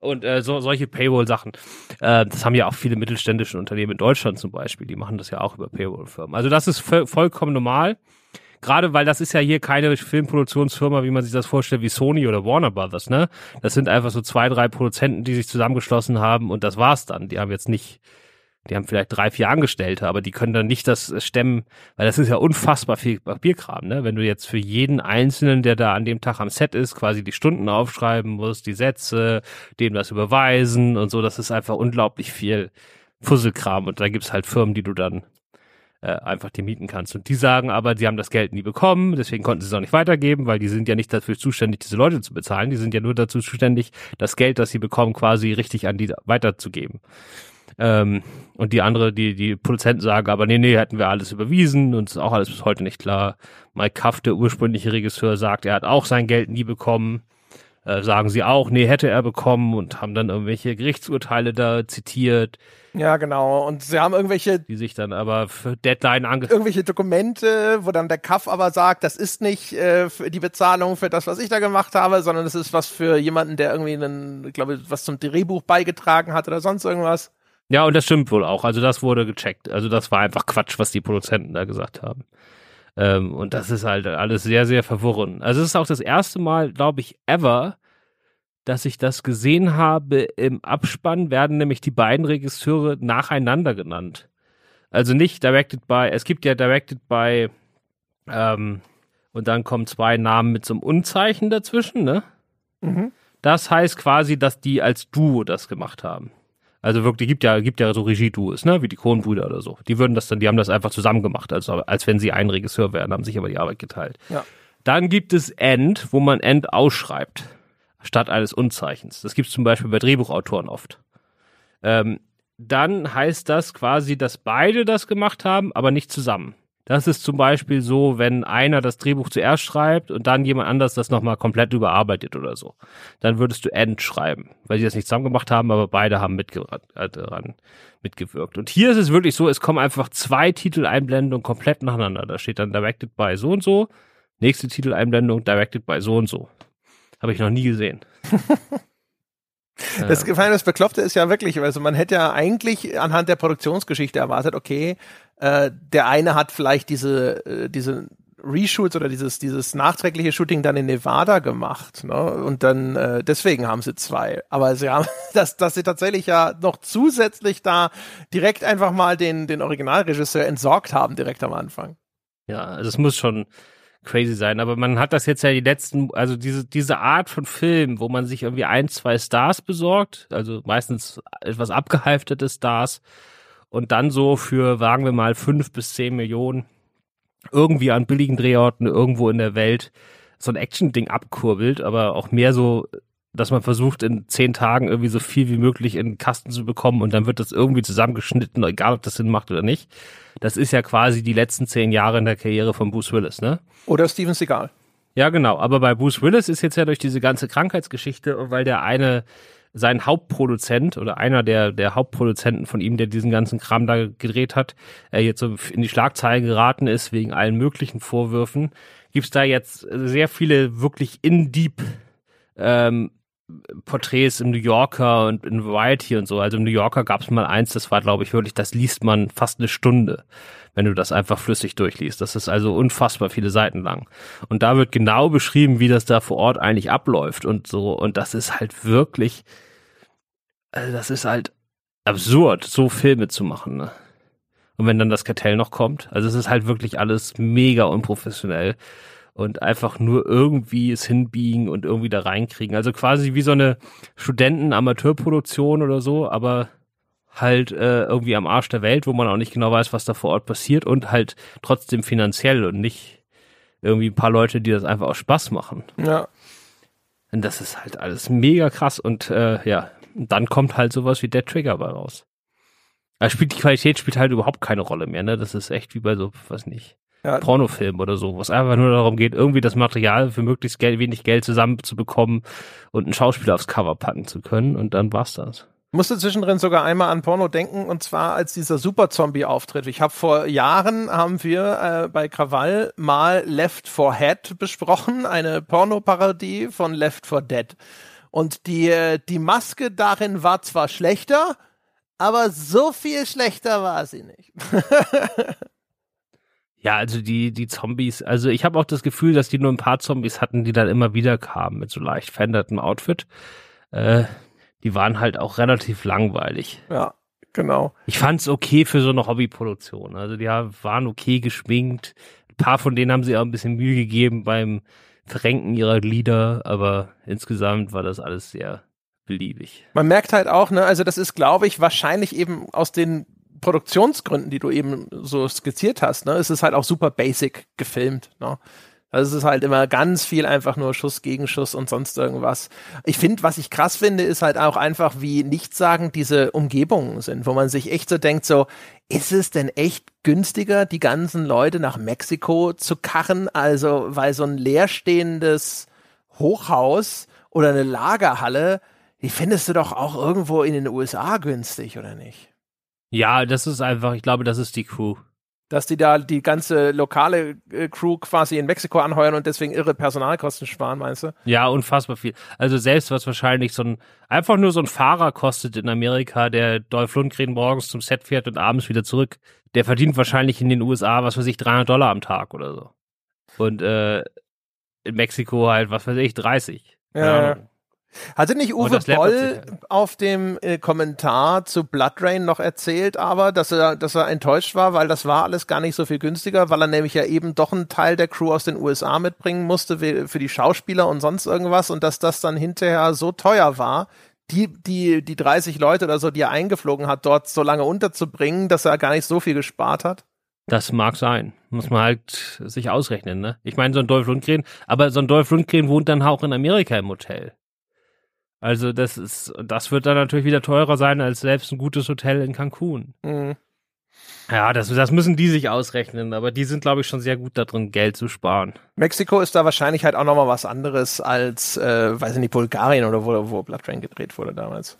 und äh, so, solche Paywall-Sachen. Äh, das haben ja auch viele mittelständische Unternehmen in Deutschland zum Beispiel, die machen das ja auch über Paywall-Firmen. Also das ist vollkommen normal. Gerade weil das ist ja hier keine Filmproduktionsfirma, wie man sich das vorstellt, wie Sony oder Warner Brothers, ne? Das sind einfach so zwei, drei Produzenten, die sich zusammengeschlossen haben und das war's dann. Die haben jetzt nicht die haben vielleicht drei, vier Angestellte, aber die können dann nicht das stemmen, weil das ist ja unfassbar viel Papierkram, ne? Wenn du jetzt für jeden Einzelnen, der da an dem Tag am Set ist, quasi die Stunden aufschreiben musst, die Sätze, dem das überweisen und so, das ist einfach unglaublich viel Fusselkram und da gibt's halt Firmen, die du dann äh, einfach die mieten kannst. Und die sagen aber, sie haben das Geld nie bekommen, deswegen konnten sie es auch nicht weitergeben, weil die sind ja nicht dafür zuständig, diese Leute zu bezahlen. Die sind ja nur dazu zuständig, das Geld, das sie bekommen, quasi richtig an die weiterzugeben. Ähm, und die andere, die, die Produzenten sagen aber, nee, nee, hätten wir alles überwiesen und ist auch alles bis heute nicht klar. Mike Kaff, der ursprüngliche Regisseur, sagt, er hat auch sein Geld nie bekommen. Äh, sagen sie auch, nee, hätte er bekommen und haben dann irgendwelche Gerichtsurteile da zitiert. Ja, genau. Und sie haben irgendwelche. Die sich dann aber für Deadline ange. Irgendwelche Dokumente, wo dann der Kaff aber sagt, das ist nicht äh, für die Bezahlung für das, was ich da gemacht habe, sondern es ist was für jemanden, der irgendwie einen, glaube ich, was zum Drehbuch beigetragen hat oder sonst irgendwas. Ja, und das stimmt wohl auch. Also das wurde gecheckt. Also das war einfach Quatsch, was die Produzenten da gesagt haben. Ähm, und das ist halt alles sehr, sehr verwirrend. Also es ist auch das erste Mal, glaube ich, ever, dass ich das gesehen habe. Im Abspann werden nämlich die beiden Regisseure nacheinander genannt. Also nicht directed by, es gibt ja directed by, ähm, und dann kommen zwei Namen mit so einem Unzeichen dazwischen, ne? Mhm. Das heißt quasi, dass die als Duo das gemacht haben. Also wirklich, gibt ja, gibt ja so Regie-Duos, ne, wie die Coen-Brüder oder so. Die würden das dann, die haben das einfach zusammen gemacht, also als wenn sie ein Regisseur wären, haben sich aber die Arbeit geteilt. Ja. Dann gibt es End, wo man End ausschreibt, statt eines Unzeichens. Das gibt es zum Beispiel bei Drehbuchautoren oft. Ähm, dann heißt das quasi, dass beide das gemacht haben, aber nicht zusammen. Das ist zum Beispiel so, wenn einer das Drehbuch zuerst schreibt und dann jemand anders das nochmal komplett überarbeitet oder so. Dann würdest du End schreiben, weil sie das nicht zusammen gemacht haben, aber beide haben mitge äh, daran mitgewirkt. Und hier ist es wirklich so, es kommen einfach zwei Titeleinblendungen komplett nacheinander. Da steht dann Directed by so und so, nächste Titeleinblendung Directed by so und so. Habe ich noch nie gesehen. <laughs> Das Gefallen, das Bekloppte ist ja wirklich, also man hätte ja eigentlich anhand der Produktionsgeschichte erwartet, okay, äh, der eine hat vielleicht diese, äh, diese Reshoots oder dieses, dieses nachträgliche Shooting dann in Nevada gemacht, ne? Und dann äh, deswegen haben sie zwei. Aber sie haben, <laughs> dass, dass sie tatsächlich ja noch zusätzlich da direkt einfach mal den, den Originalregisseur entsorgt haben, direkt am Anfang. Ja, also es muss schon crazy sein. Aber man hat das jetzt ja die letzten, also diese, diese Art von Film, wo man sich irgendwie ein, zwei Stars besorgt, also meistens etwas abgehalftete Stars und dann so für, sagen wir mal, fünf bis zehn Millionen irgendwie an billigen Drehorten irgendwo in der Welt so ein Action-Ding abkurbelt, aber auch mehr so, dass man versucht, in zehn Tagen irgendwie so viel wie möglich in den Kasten zu bekommen und dann wird das irgendwie zusammengeschnitten, egal ob das Sinn macht oder nicht. Das ist ja quasi die letzten zehn Jahre in der Karriere von Bruce Willis, ne? Oder Steven Seagal. Ja, genau. Aber bei Bruce Willis ist jetzt ja durch diese ganze Krankheitsgeschichte, weil der eine sein Hauptproduzent oder einer der, der Hauptproduzenten von ihm, der diesen ganzen Kram da gedreht hat, er jetzt so in die Schlagzeilen geraten ist wegen allen möglichen Vorwürfen, gibt's da jetzt sehr viele wirklich in-deep ähm, Porträts im New Yorker und in Variety und so. Also im New Yorker gab's mal eins, das war, glaube ich, wirklich, das liest man fast eine Stunde, wenn du das einfach flüssig durchliest. Das ist also unfassbar viele Seiten lang. Und da wird genau beschrieben, wie das da vor Ort eigentlich abläuft und so. Und das ist halt wirklich, also das ist halt absurd, so Filme zu machen. Ne? Und wenn dann das Kartell noch kommt, also es ist halt wirklich alles mega unprofessionell und einfach nur irgendwie es hinbiegen und irgendwie da reinkriegen. Also quasi wie so eine Studenten-Amateurproduktion oder so, aber halt äh, irgendwie am Arsch der Welt, wo man auch nicht genau weiß, was da vor Ort passiert und halt trotzdem finanziell und nicht irgendwie ein paar Leute, die das einfach aus Spaß machen. Ja. Und das ist halt alles mega krass und äh, ja, dann kommt halt sowas wie Dead Trigger bei raus. Da spielt die Qualität spielt halt überhaupt keine Rolle mehr, ne? Das ist echt wie bei so, was nicht, Ja. Pornofilm oder so, was einfach nur darum geht, irgendwie das Material für möglichst wenig Geld zusammenzubekommen und einen Schauspieler aufs Cover packen zu können und dann war's das. Musste zwischendrin sogar einmal an Porno denken und zwar als dieser Super-Zombie auftritt. Ich habe vor Jahren haben wir äh, bei Krawall mal Left 4 Head besprochen, eine Pornoparodie von Left 4 Dead. Und die äh, die Maske darin war zwar schlechter, aber so viel schlechter war sie nicht. <laughs> Ja, also die, die Zombies, also ich habe auch das Gefühl, dass die nur ein paar Zombies hatten, die dann immer wieder kamen mit so leicht verändertem Outfit. Äh, die waren halt auch relativ langweilig. ja, genau. Ich fand's okay für so eine Hobbyproduktion. Also die waren okay geschminkt. Ein paar von denen haben sie auch ein bisschen Mühe gegeben beim Verrenken ihrer Glieder, aber insgesamt war das alles sehr beliebig. Man merkt halt auch, ne, also das ist, glaube ich, wahrscheinlich eben aus den Produktionsgründen, die du eben so skizziert hast, ne, es ist halt auch super basic gefilmt, ne. Also es ist halt immer ganz viel einfach nur Schuss gegen Schuss und sonst irgendwas. Ich finde, was ich krass finde, ist halt auch einfach, wie nichtssagend diese Umgebungen sind, wo man sich echt so denkt, so, ist es denn echt günstiger, die ganzen Leute nach Mexiko zu karren? Also, weil so ein leerstehendes Hochhaus oder eine Lagerhalle, die findest du doch auch irgendwo in den USA günstig, oder nicht? Ja, das ist einfach, ich glaube, das ist die Crew. Dass die da die ganze lokale äh, Crew quasi in Mexiko anheuern und deswegen irre Personalkosten sparen, meinst du? Ja, unfassbar viel. Also selbst was wahrscheinlich so ein, einfach nur so ein Fahrer kostet in Amerika, der Dolph Lundgren morgens zum Set fährt und abends wieder zurück, der verdient wahrscheinlich in den USA, was weiß ich, 300 Dollar am Tag oder so. Und äh, in Mexiko halt, was weiß ich, 30. Keine Ja. Hatte nicht Und Uwe Boll auf dem äh, Kommentar zu Blood Rain noch erzählt, aber dass er, dass er enttäuscht war, weil das war alles gar nicht so viel günstiger, weil er nämlich ja eben doch einen Teil der Crew aus den USA mitbringen musste für die Schauspieler und sonst irgendwas und dass das dann hinterher so teuer war, die, die, die 30 Leute oder so, die er eingeflogen hat, dort so lange unterzubringen, dass er gar nicht so viel gespart hat? Das mag sein. Muss man halt sich ausrechnen, ne? Ich meine, so ein Dolph Lundgren, aber so ein Dolph Lundgren wohnt dann auch in Amerika im Hotel. Also das ist, das wird dann natürlich wieder teurer sein als selbst ein gutes Hotel in Cancun. Mhm. Ja, das, das müssen die sich ausrechnen, aber die sind, glaube ich, schon sehr gut da drin, Geld zu sparen. Mexiko ist da wahrscheinlich halt auch nochmal was anderes als, äh, weiß ich nicht, Bulgarien oder wo, wo Blood Train gedreht wurde damals.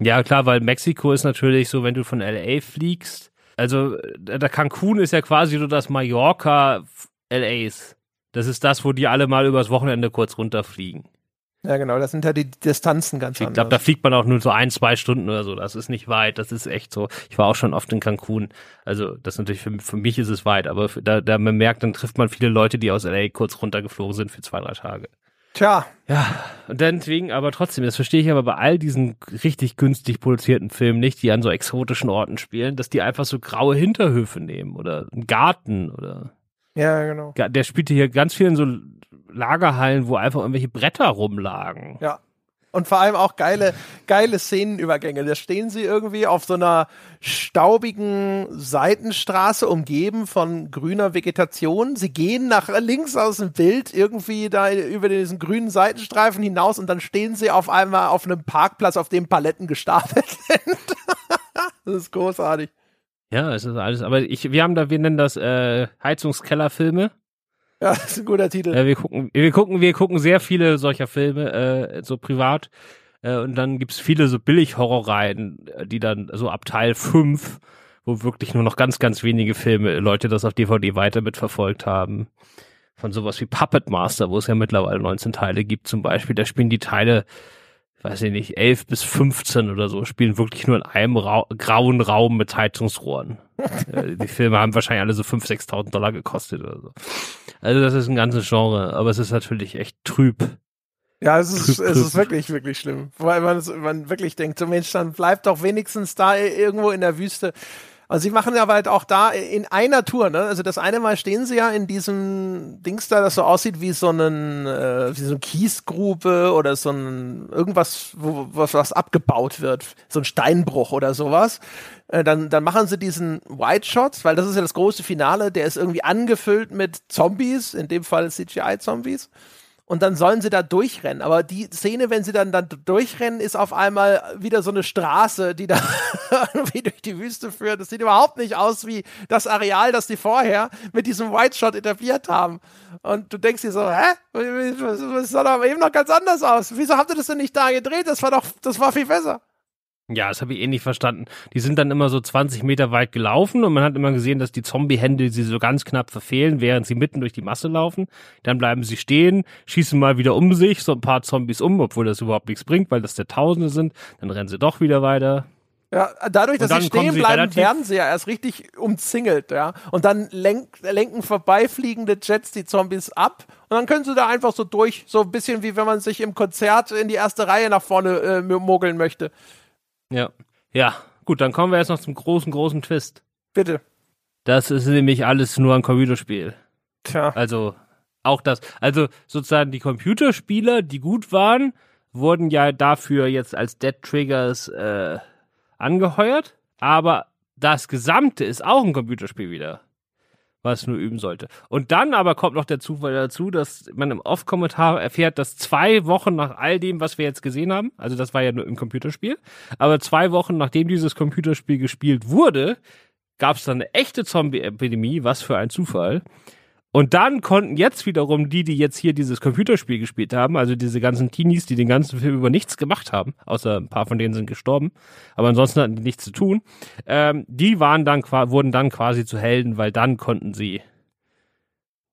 Ja, klar, weil Mexiko ist natürlich so, wenn du von LA fliegst, also der Cancun ist ja quasi so das Mallorca LAs. Das ist das, wo die alle mal übers Wochenende kurz runterfliegen. Ja, genau, das sind ja die Distanzen ganz ich anders. Ich glaube, da fliegt man auch nur so ein, zwei Stunden oder so. Das ist nicht weit. Das ist echt so. Ich war auch schon oft in Cancun. Also, das ist natürlich für, für mich ist es weit, aber da, da man merkt, dann trifft man viele Leute, die aus LA kurz runtergeflogen sind für zwei, drei Tage. Tja. Ja, und deswegen, aber trotzdem, das verstehe ich aber bei all diesen richtig günstig produzierten Filmen nicht, die an so exotischen Orten spielen, dass die einfach so graue Hinterhöfe nehmen oder einen Garten oder. Ja, genau. Der spielte hier ganz viel in so Lagerhallen, wo einfach irgendwelche Bretter rumlagen. Ja. Und vor allem auch geile, geile Szenenübergänge. Da stehen sie irgendwie auf so einer staubigen Seitenstraße, umgeben von grüner Vegetation. Sie gehen nach links aus dem Bild irgendwie da über diesen grünen Seitenstreifen hinaus und dann stehen sie auf einmal auf einem Parkplatz, auf dem Paletten gestapelt <laughs> sind. das ist großartig. Ja, es ist alles, aber ich, wir haben da, wir nennen das äh, Heizungskellerfilme. Ja, das <laughs> ist ein guter Titel. Äh, wir gucken, wir gucken, wir gucken sehr viele solcher Filme, äh, so privat. Äh, und dann gibt's viele so Billig-Horrorreihen, äh, die dann so ab Teil 5, wo wirklich nur noch ganz, ganz wenige Filme, Leute das auf DVD weiter mitverfolgt haben. Von sowas wie Puppet Master, wo es ja mittlerweile 19 Teile gibt zum Beispiel. Da spielen die Teile weiß ich nicht, 11 bis 15 oder so, spielen wirklich nur in einem Ra grauen Raum mit Heizungsrohren. <laughs> Äh, die Filme haben wahrscheinlich alle so 5.000, 6.000 Dollar gekostet oder so. Also das ist ein ganzes Genre, aber es ist natürlich echt trüb. Ja, es ist, trüb, es ist wirklich, wirklich schlimm. Weil man, man wirklich denkt, so Mensch, dann bleibt doch wenigstens da irgendwo in der Wüste also sie machen ja halt auch da in einer Tour, ne? Also das eine Mal stehen sie ja in diesem Dings da, das so aussieht wie so einen, äh, wie so eine Kiesgrube oder so ein irgendwas, wo was, was abgebaut wird, so ein Steinbruch oder sowas. Äh, dann, dann machen sie diesen White Shot, weil das ist ja das große Finale, der ist irgendwie angefüllt mit Zombies, in dem Fall CGI-Zombies und dann sollen sie da durchrennen. Aber die Szene, wenn sie dann, dann durchrennen, ist auf einmal wieder so eine Straße, die da <laughs> irgendwie durch die Wüste führt. Das sieht überhaupt nicht aus wie das Areal, das die vorher mit diesem White Shot etabliert haben. Und du denkst dir so, hä? Das sah doch eben noch ganz anders aus. Wieso habt ihr das denn nicht da gedreht? Das war doch, das war viel besser. Ja, das habe ich eh nicht verstanden. Die sind dann immer so 20 Meter weit gelaufen und man hat immer gesehen, dass die Zombie-Hände sie so ganz knapp verfehlen, während sie mitten durch die Masse laufen. Dann bleiben sie stehen, schießen mal wieder um sich, so ein paar Zombies um, obwohl das überhaupt nichts bringt, weil das der Tausende sind. Dann rennen sie doch wieder weiter. Ja, dadurch, dass sie stehen bleiben, sie werden sie ja erst richtig umzingelt, ja. Und dann lenk, lenken vorbeifliegende Jets die Zombies ab und dann können sie da einfach so durch, so ein bisschen wie wenn man sich im Konzert in die erste Reihe nach vorne äh, mogeln möchte. Ja. Ja, gut, dann kommen wir jetzt noch zum großen, großen Twist. Bitte. Das ist nämlich alles nur ein Computerspiel. Tja. Also, auch das. Also, sozusagen die Computerspieler, die gut waren, wurden ja dafür jetzt als Dead Triggers äh, angeheuert. Aber das Gesamte ist auch ein Computerspiel wieder was nur üben sollte. Und dann aber kommt noch der Zufall dazu, dass man im Off-Kommentar erfährt, dass zwei Wochen nach all dem, was wir jetzt gesehen haben, also das war ja nur im Computerspiel, aber zwei Wochen nachdem dieses Computerspiel gespielt wurde, gab es dann eine echte Zombie-Epidemie, was für ein Zufall. Und dann konnten jetzt wiederum die, die jetzt hier dieses Computerspiel gespielt haben, also diese ganzen Teenies, die den ganzen Film über nichts gemacht haben, außer ein paar von denen sind gestorben, aber ansonsten hatten die nichts zu tun, ähm, die waren dann, wurden dann quasi zu Helden, weil dann konnten sie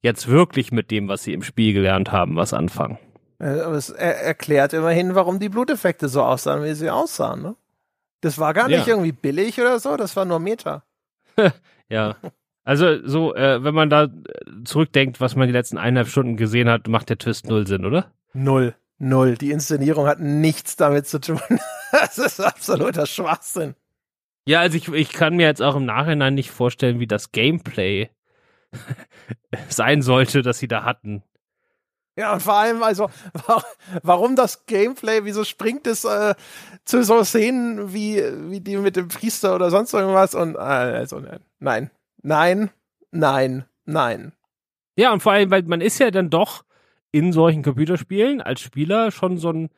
jetzt wirklich mit dem, was sie im Spiel gelernt haben, was anfangen. Äh, aber es er erklärt immerhin, warum die Bluteffekte so aussahen, wie sie aussahen, ne? Das war gar nicht ja. irgendwie billig oder so, das war nur Meta. <laughs> ja. Also so, äh, wenn man da zurückdenkt, was man die letzten eineinhalb Stunden gesehen hat, macht der Twist null Sinn, oder? Null. Null. Die Inszenierung hat nichts damit zu tun. <laughs> das ist absoluter Schwachsinn. Ja, also ich, ich kann mir jetzt auch im Nachhinein nicht vorstellen, wie das Gameplay <laughs> sein sollte, das sie da hatten. Ja, und vor allem, also, warum das Gameplay, wieso springt es äh, zu so Szenen wie, wie die mit dem Priester oder sonst irgendwas und, äh, also, nein, nein, nein, nein. Ja, und vor allem, weil man ist ja dann doch in solchen Computerspielen als Spieler schon so ein,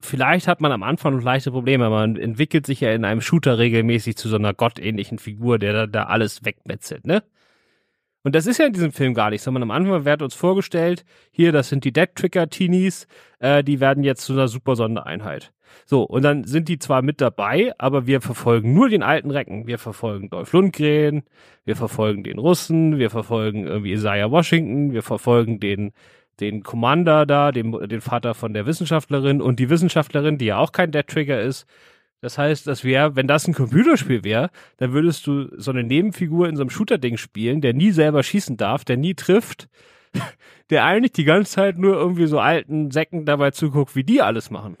vielleicht hat man am Anfang noch leichte Probleme, man entwickelt sich ja in einem Shooter regelmäßig zu so einer gottähnlichen Figur, der da, da alles wegmetzelt, ne? Und das ist ja in diesem Film gar nicht, sondern am Anfang wird uns vorgestellt, hier, das sind die Dead Tricker Teenies, äh, die werden jetzt zu einer super Sondereinheit. So, und dann sind die zwar mit dabei, aber wir verfolgen nur den alten Recken. Wir verfolgen Dolph Lundgren, wir verfolgen den Russen, wir verfolgen irgendwie Isaiah Washington, wir verfolgen den, den Commander da, den, den Vater von der Wissenschaftlerin und die Wissenschaftlerin, die ja auch kein Dead Trigger ist. Das heißt, das wäre, wenn das ein Computerspiel wäre, dann würdest du so eine Nebenfigur in so einem Shooter-Ding spielen, der nie selber schießen darf, der nie trifft, <laughs> der eigentlich die ganze Zeit nur irgendwie so alten Säcken dabei zuguckt, wie die alles machen.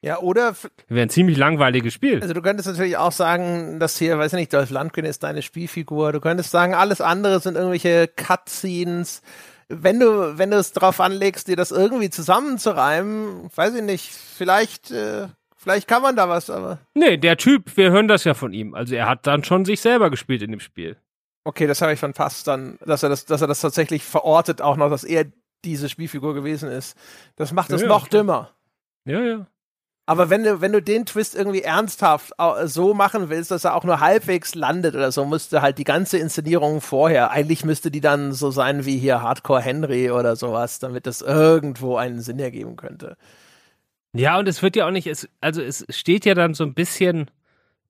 Ja, oder. Wäre ein ziemlich langweiliges Spiel. Also, du könntest natürlich auch sagen, dass hier, weiß ich nicht, Dolph Lundgren ist deine Spielfigur. Du könntest sagen, alles andere sind irgendwelche Cutscenes. Wenn du, wenn du es darauf anlegst, dir das irgendwie zusammenzureimen, weiß ich nicht, vielleicht äh, Vielleicht kann man da was, aber. Nee, der Typ, wir hören das ja von ihm. Also er hat dann schon sich selber gespielt in dem Spiel. Okay, das habe ich verpasst dann, dass er das, dass er das tatsächlich verortet, auch noch, dass er diese Spielfigur gewesen ist. Das macht es ja, noch ja. dümmer. Ja, ja. Aber wenn du, wenn du den Twist irgendwie ernsthaft so machen willst, dass er auch nur halbwegs landet oder so, müsste halt die ganze Inszenierung vorher, eigentlich müsste die dann so sein wie hier Hardcore Henry oder sowas, damit das irgendwo einen Sinn ergeben könnte. Ja, und es wird ja auch nicht, es, also es steht ja dann so ein bisschen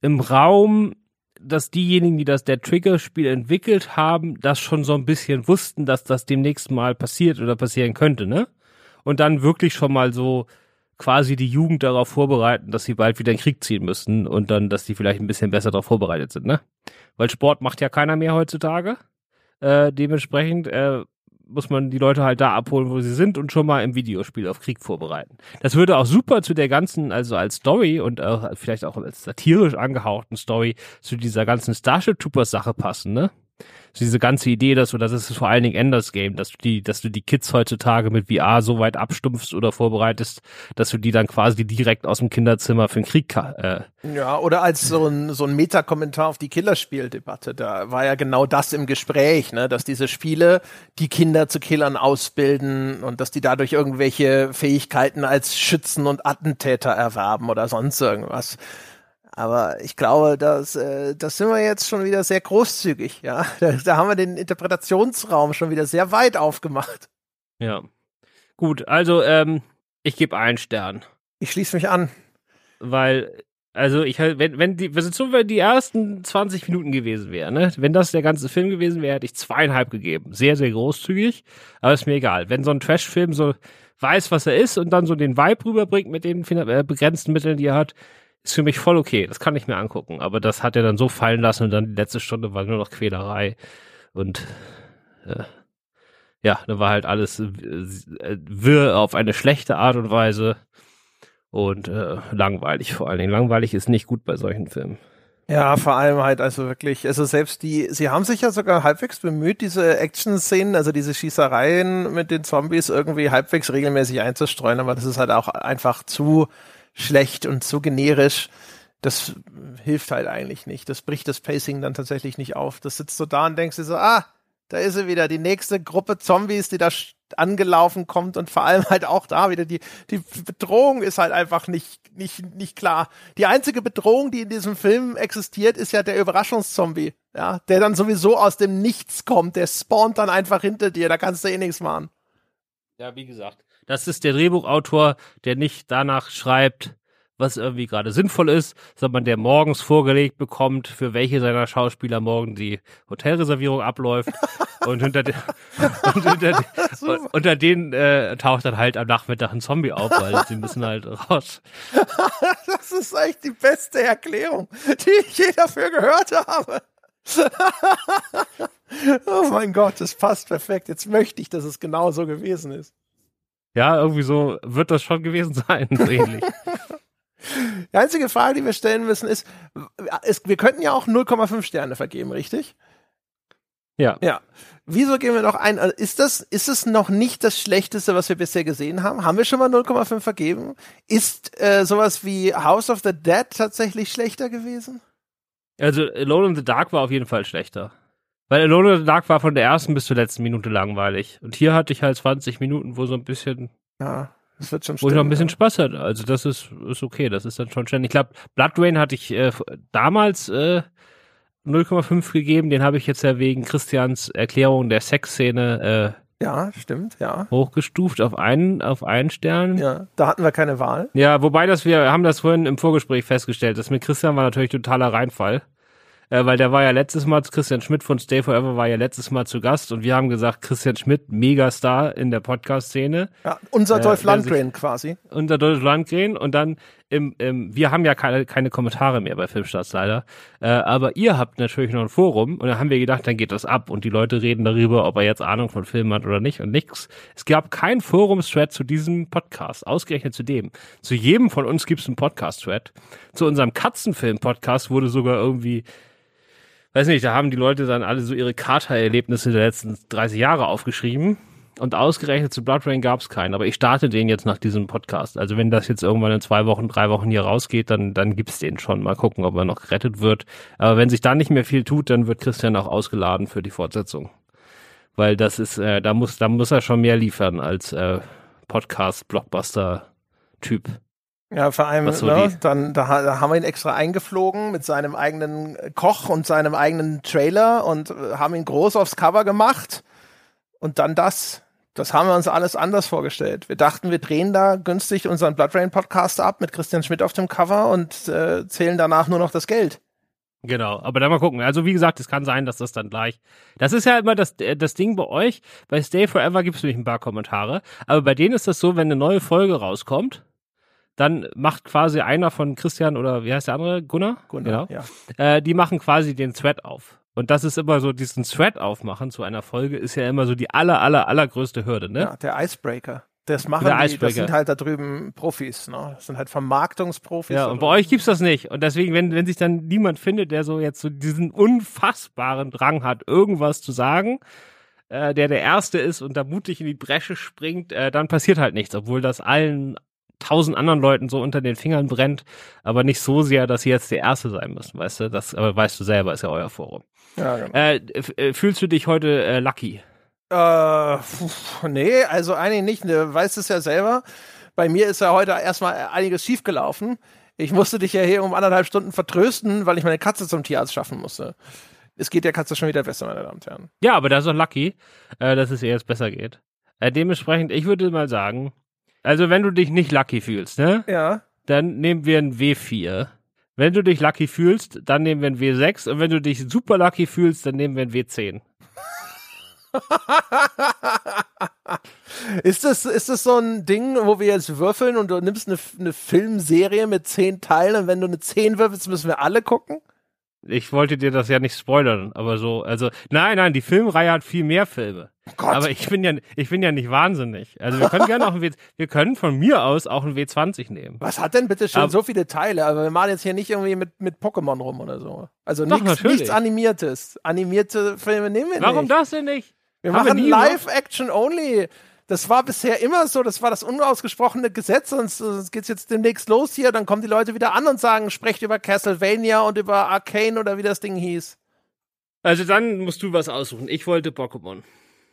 im Raum, dass diejenigen, die das der Trigger-Spiel entwickelt haben, das schon so ein bisschen wussten, dass das demnächst mal passiert oder passieren könnte, ne? Und dann wirklich schon mal so quasi die Jugend darauf vorbereiten, dass sie bald wieder in den Krieg ziehen müssen und dann, dass die vielleicht ein bisschen besser darauf vorbereitet sind, ne? Weil Sport macht ja keiner mehr heutzutage. Äh, dementsprechend äh, muss man die Leute halt da abholen, wo sie sind und schon mal im Videospiel auf Krieg vorbereiten. Das würde auch super zu der ganzen, also als Story und auch vielleicht auch als satirisch angehauchten Story zu dieser ganzen Starship Troopers Sache passen, ne? Diese ganze Idee, dass du, das ist vor allen Dingen Enders Game, dass du die, dass du die Kids heutzutage mit VR so weit abstumpfst oder vorbereitest, dass du die dann quasi direkt aus dem Kinderzimmer für den Krieg äh Ja, oder als so ein, so ein Metakommentar auf die Killerspieldebatte, da war ja genau das im Gespräch, ne, dass diese Spiele die Kinder zu Killern ausbilden und dass die dadurch irgendwelche Fähigkeiten als Schützen und Attentäter erwerben oder sonst irgendwas. Aber ich glaube, das, äh, das sind wir jetzt schon wieder sehr großzügig, ja. <laughs> Da, da haben wir den Interpretationsraum schon wieder sehr weit aufgemacht. Ja. Gut, also ähm, ich gebe einen Stern. Ich schließe mich an. Weil, also ich wenn, wenn die, wenn so die ersten 20 Minuten gewesen wären, ne? Wenn das der ganze Film gewesen wäre, hätte ich zweieinhalb gegeben. Sehr, sehr großzügig, aber ist mir egal. Wenn so ein Trash-Film so weiß, was er ist und dann so den Vibe rüberbringt mit den äh, begrenzten Mitteln, die er hat, ist für mich voll okay. Das kann ich mir angucken. Aber das hat er dann so fallen lassen und dann die letzte Stunde war nur noch Quälerei. Und äh, ja, da war halt alles äh, wirr auf eine schlechte Art und Weise. Und äh, langweilig vor allen Dingen. Langweilig ist nicht gut bei solchen Filmen. Ja, vor allem halt also wirklich, also selbst die, sie haben sich ja sogar halbwegs bemüht, diese Action-Szenen, also diese Schießereien mit den Zombies irgendwie halbwegs regelmäßig einzustreuen, aber das ist halt auch einfach zu schlecht und zu generisch. Das hilft halt eigentlich nicht. Das bricht das Pacing dann tatsächlich nicht auf. Das sitzt so da und denkst dir so, ah, da ist sie wieder, die nächste Gruppe Zombies, die da angelaufen kommt und vor allem halt auch da wieder die, die Bedrohung ist halt einfach nicht, nicht, nicht klar. Die einzige Bedrohung, die in diesem Film existiert, ist ja der Überraschungszombie, ja, der dann sowieso aus dem Nichts kommt, der spawnt dann einfach hinter dir, da kannst du eh nichts machen. Ja, wie gesagt, das ist der Drehbuchautor, der nicht danach schreibt, was irgendwie gerade sinnvoll ist, sondern der morgens vorgelegt bekommt, für welche seiner Schauspieler morgen die Hotelreservierung abläuft. <laughs> <laughs> <laughs> und unter, de und unter, de unter denen äh, taucht dann halt am Nachmittag ein Zombie auf, weil sie müssen halt raus. das ist eigentlich die beste Erklärung, die ich je dafür gehört habe. oh mein Gott, das passt perfekt. Jetzt möchte ich, dass es genau so gewesen ist. Ja, irgendwie so wird das schon gewesen <laughs> sein, so ähnlich. <laughs> Die einzige Frage, die wir stellen müssen, ist, ist wir könnten ja auch 0,5 Sterne vergeben, richtig? Ja. Ja. Wieso gehen wir noch ein? Also Ist das, ist es noch nicht das Schlechteste, was wir bisher gesehen haben? Haben wir schon mal 0,5 vergeben? Ist äh, sowas wie House of the Dead tatsächlich schlechter gewesen? Also Alone in the Dark war auf jeden Fall schlechter. Weil Alone in the Dark war von der ersten bis zur letzten Minute langweilig. Und hier hatte ich halt 20 Minuten, wo so ein bisschen, Ja, das wird schon wo ich noch ein stimmen, bisschen ja. Spaß hatte. Also das ist, ist okay, das ist dann schon ständig. Ich glaube, Blood Rain hatte ich äh, damals äh, 0,5 gegeben, den habe ich jetzt ja wegen Christians Erklärung der Sexszene Ja, stimmt, ja. äh, hochgestuft auf einen, auf einen Stern. Ja, da hatten wir keine Wahl. Ja, wobei das wir haben das vorhin im Vorgespräch festgestellt. Das mit Christian war natürlich totaler Reinfall. Äh, weil der war ja letztes Mal, Christian Schmidt von Stay Forever war ja letztes Mal zu Gast und wir haben gesagt, Christian Schmidt, Megastar in der Podcast-Szene, Ja, unser Äh, Dolph wer sich- Lundgren quasi. unter Deutschland Landgren und dann im, im, wir haben ja keine, keine Kommentare mehr bei Filmstarts leider, äh, aber ihr habt natürlich noch ein Forum und da haben wir gedacht, dann geht das ab und die Leute reden darüber, ob er jetzt Ahnung von Filmen hat oder nicht und nix. Es gab kein Forum-Thread zu diesem Podcast, ausgerechnet zu dem. Zu jedem von uns gibt es einen Podcast-Thread. Zu unserem Katzenfilm-Podcast wurde sogar irgendwie weiß nicht, da haben die Leute dann alle so ihre Kater-Erlebnisse der letzten 30 Jahre aufgeschrieben. Und ausgerechnet zu Blood Rain gab es keinen. Aber ich starte den jetzt nach diesem Podcast. Also wenn das jetzt irgendwann in zwei Wochen, drei Wochen hier rausgeht, dann, dann gibt's den schon. Mal gucken, ob er noch gerettet wird. Aber wenn sich da nicht mehr viel tut, dann wird Christian auch ausgeladen für die Fortsetzung. Weil das ist, äh, da muss, da muss er schon mehr liefern als äh, Podcast-Blockbuster-Typ. Ja, vor allem, so ne, dann da, da haben wir ihn extra eingeflogen mit seinem eigenen Koch und seinem eigenen Trailer und äh, haben ihn groß aufs Cover gemacht. Und dann das. Das haben wir uns alles anders vorgestellt. Wir dachten, wir drehen da günstig unseren Blood Rain Podcast ab mit Christian Schmidt auf dem Cover und äh, zählen danach nur noch das Geld. Genau, aber dann mal gucken. Also wie gesagt, es kann sein, dass das dann gleich. Das ist ja immer das, äh, das Ding bei euch. Bei Stay Forever gibt es nämlich ein paar Kommentare. Aber bei denen ist das so, wenn eine neue Folge rauskommt, dann macht quasi einer von Christian oder wie heißt der andere? Gunnar? Gunnar, Genau. ja. Äh, die machen quasi den Thread auf. Und das ist immer so, diesen Thread aufmachen zu einer Folge ist ja immer so die aller, aller, allergrößte Hürde, ne? ja, der Icebreaker. Das machen Der die, Icebreaker. das sind halt da drüben Profis, ne? Das sind halt Vermarktungsprofis. Ja, und bei euch gibt's das nicht. Und deswegen, wenn, wenn sich dann niemand findet, der so jetzt so diesen unfassbaren Drang hat, irgendwas zu sagen, äh, der der Erste ist und da mutig in die Bresche springt, äh, dann passiert halt nichts, obwohl das allen tausend anderen Leuten so unter den Fingern brennt, aber nicht so sehr, dass sie jetzt der Erste sein müssen, weißt du? Das, aber weißt du selber, ist ja euer Forum. Ja, genau. Äh, äh, fühlst du dich heute äh, lucky? Äh, pf, nee, also eigentlich nicht. Du weißt es ja selber. Bei mir ist ja heute erstmal einiges schiefgelaufen. Ich musste dich ja hier um anderthalb Stunden vertrösten, weil ich meine Katze zum Tierarzt schaffen musste. Es geht der Katze schon wieder besser, meine Damen und Herren. Ja, aber das ist doch lucky, äh, dass es ihr jetzt besser geht. Äh, dementsprechend, ich würde mal sagen, also wenn du dich nicht lucky fühlst, ne? Ja. dann nehmen wir ein W4. Wenn du dich lucky fühlst, dann nehmen wir ein W6. Und wenn du dich super lucky fühlst, dann nehmen wir ein W10. <laughs> ist, das, ist das so ein Ding, wo wir jetzt würfeln und du nimmst eine, eine Filmserie mit zehn Teilen und wenn du eine zehn würfelst, müssen wir alle gucken? Ich wollte dir das ja nicht spoilern, aber so, also, nein, nein, die Filmreihe hat viel mehr Filme. Oh Gott. Aber ich bin ja, ich bin ja nicht wahnsinnig. Also wir können gerne auch ein W, <laughs> wir können von mir aus auch ein W20 nehmen. Was hat denn bitte schon Aber- so viele Teile? Aber wir machen jetzt hier nicht irgendwie mit, mit Pokémon rum oder so. Also Doch, nichts, nichts Animiertes. Animierte Filme nehmen wir Warum nicht. das denn nicht? Wir Haben machen nie gemacht? Live-Action-Only. Das war bisher immer so, das war das unausgesprochene Gesetz, sonst, sonst geht's jetzt demnächst los hier, dann kommen die Leute wieder an und sagen, sprecht über Castlevania und über Arcane oder wie das Ding hieß. Also dann musst du was aussuchen. Ich wollte Pokémon.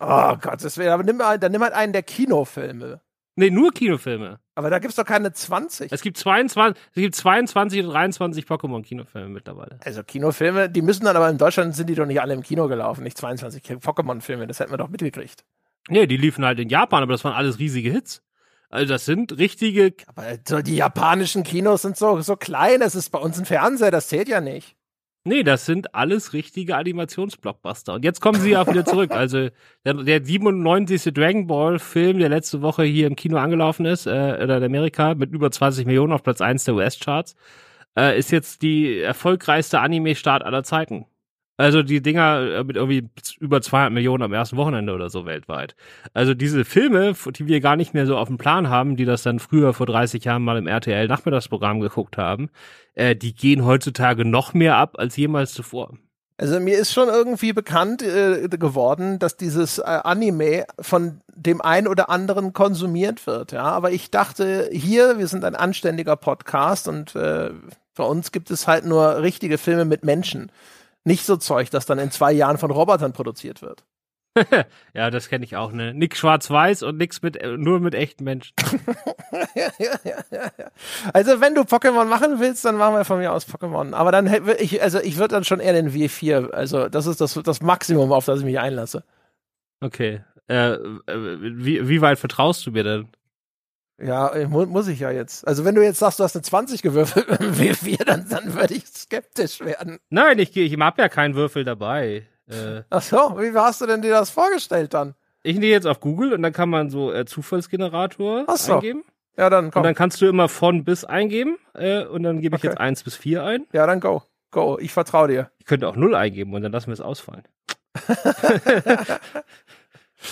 Oh Gott, das wäre, aber nimm mal, dann nimm halt einen der Kinofilme. Nee, nur Kinofilme. Aber da gibt's doch keine 20. Es gibt 22, es gibt 22 und 23 Pokémon-Kinofilme mittlerweile. Also Kinofilme, die müssen dann aber in Deutschland sind die doch nicht alle im Kino gelaufen, nicht 22 Pokémon-Filme, das hätten wir doch mitgekriegt. Nee, die liefen halt in Japan, aber das waren alles riesige Hits. Also das sind richtige. Aber so die japanischen Kinos sind so, so klein, das ist bei uns ein Fernseher, das zählt ja nicht. Nee, das sind alles richtige Animationsblockbuster. Und jetzt kommen sie ja wieder zurück. <laughs> Also der, der 97. Dragon Ball Film, der letzte Woche hier im Kino angelaufen ist, äh, oder in Amerika, mit über 20 Millionen auf Platz 1 der US-Charts, äh, ist jetzt die erfolgreichste Anime-Start aller Zeiten. Also die Dinger äh, mit irgendwie über 200 Millionen am ersten Wochenende oder so weltweit. Also diese Filme, die wir gar nicht mehr so auf dem Plan haben, die das dann früher vor 30 Jahren mal im RTL Nachmittagsprogramm geguckt haben, äh, die gehen heutzutage noch mehr ab als jemals zuvor. Also mir ist schon irgendwie bekannt äh, geworden, dass dieses äh, Anime von dem einen oder anderen konsumiert wird, ja. Aber ich dachte, hier, wir sind ein anständiger Podcast und äh, bei uns gibt es halt nur richtige Filme mit Menschen. Nicht so Zeug, das dann in zwei Jahren von Robotern produziert wird. <laughs> ja, das kenne ich auch, ne? Nix schwarz-weiß und nix mit, äh, nur mit echten Menschen. <laughs> ja, ja, ja. Also, wenn du Pokémon machen willst, dann machen wir von mir aus Pokémon. Aber dann hätte ich, also ich würde dann schon eher den W4, also das ist das, das Maximum, auf das ich mich einlasse. Okay. Äh wie, wie weit vertraust du mir denn? Ja, mu muss ich ja jetzt. Also wenn du jetzt sagst, du hast eine 20 gewürfelt mit dem W4, dann, dann würde ich skeptisch werden. Nein, ich, ich habe ja keinen Würfel dabei. Äh, Ach so, wie hast du denn dir das vorgestellt dann? Ich gehe jetzt auf Google und dann kann man so äh, Zufallsgenerator Ach so. eingeben. Ja, dann komm. Und dann kannst du immer von bis eingeben äh, und dann gebe ich okay. jetzt 1 bis 4 ein. Ja, dann go. Go, ich vertraue dir. Ich könnte auch 0 eingeben und dann lassen wir es ausfallen. <laughs>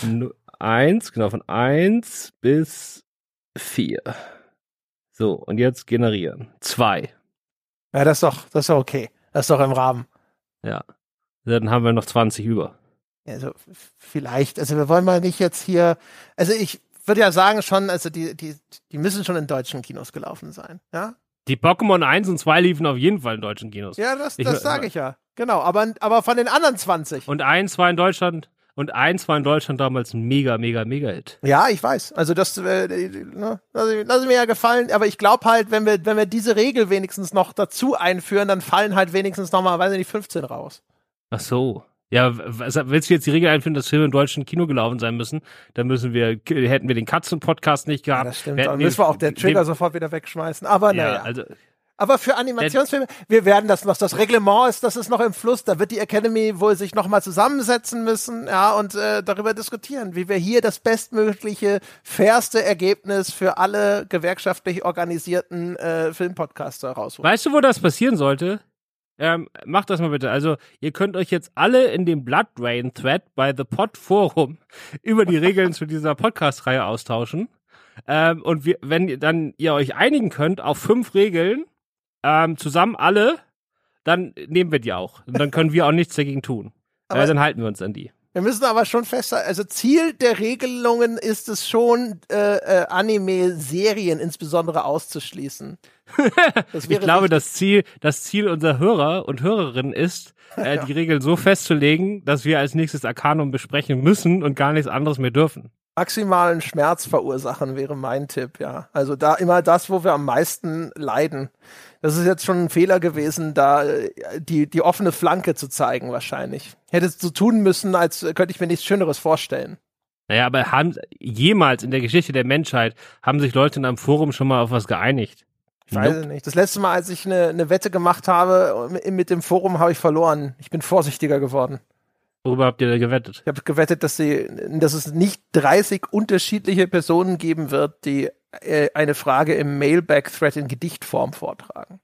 <laughs> 1, genau, von 1 bis 4. So, und jetzt generieren. 2. Ja, das ist doch, das ist doch okay. Das ist doch im Rahmen. Ja. Dann haben wir noch 20 über. Also vielleicht, also wir wollen mal nicht jetzt hier, also ich würde ja sagen schon, also die, die, die müssen schon in deutschen Kinos gelaufen sein, ja? Die Pokémon 1 und 2 liefen auf jeden Fall in deutschen Kinos. Ja, das, das sage ich ja. Genau, aber, aber von den anderen 20. Und eins war in Deutschland, und eins war in Deutschland damals ein mega, mega, mega Hit. Ja, ich weiß. Also das, äh, ne, lass, lass mir ja gefallen. Aber ich glaube halt, wenn wir, wenn wir diese Regel wenigstens noch dazu einführen, dann fallen halt wenigstens nochmal, weiß ich nicht, 15 raus. Ach so. Ja, willst du jetzt die Regel einführen, dass Filme im deutschen Kino gelaufen sein müssen? Dann müssen wir, hätten wir den Katzen-Podcast nicht gehabt. Ja, das stimmt. Dann müssen wir auch der Trigger sofort wieder wegschmeißen. Aber ja, naja. Also, aber für Animationsfilme, wir werden das noch, das Reglement ist, das ist noch im Fluss, da wird die Academy wohl sich nochmal zusammensetzen müssen, ja, und äh, darüber diskutieren, wie wir hier das bestmögliche, fairste Ergebnis für alle gewerkschaftlich organisierten äh, Filmpodcaster rausholen. Weißt du, wo das passieren sollte? Ähm, macht das mal bitte. Also, ihr könnt euch jetzt alle in dem Blood Rain Thread bei The Pod Forum <laughs> über die Regeln zu dieser Podcast-Reihe austauschen. Ähm, und wir, wenn dann ihr euch einigen könnt auf fünf Regeln, ähm, zusammen alle, dann nehmen wir die auch. Und dann können wir auch nichts dagegen tun. <laughs> Aber äh, dann halten wir uns an die. Wir müssen aber schon festhalten, also Ziel der Regelungen ist es schon, äh, äh, Anime-Serien insbesondere auszuschließen. <laughs> ich glaube, das Ziel, das Ziel unserer Hörer und Hörerinnen ist, äh, ja. die Regeln so festzulegen, dass wir als nächstes Arcanum besprechen müssen und gar nichts anderes mehr dürfen. Maximalen Schmerz verursachen wäre mein Tipp, ja. Also da immer das, wo wir am meisten leiden. Das ist jetzt schon ein Fehler gewesen, da äh, die, die offene Flanke zu zeigen, wahrscheinlich. Hätte es so tun müssen, als könnte ich mir nichts Schöneres vorstellen. Naja, aber haben jemals in der Geschichte der Menschheit haben sich Leute in einem Forum schon mal auf was geeinigt? Ich weiß nope. nicht. Das letzte Mal, als ich eine, eine Wette gemacht habe mit dem Forum, habe ich verloren. Ich bin vorsichtiger geworden. Worüber habt ihr da gewettet? Ich habe gewettet, dass sie, dass es nicht 30 unterschiedliche Personen geben wird, die äh, eine Frage im Mailback-Thread in Gedichtform vortragen.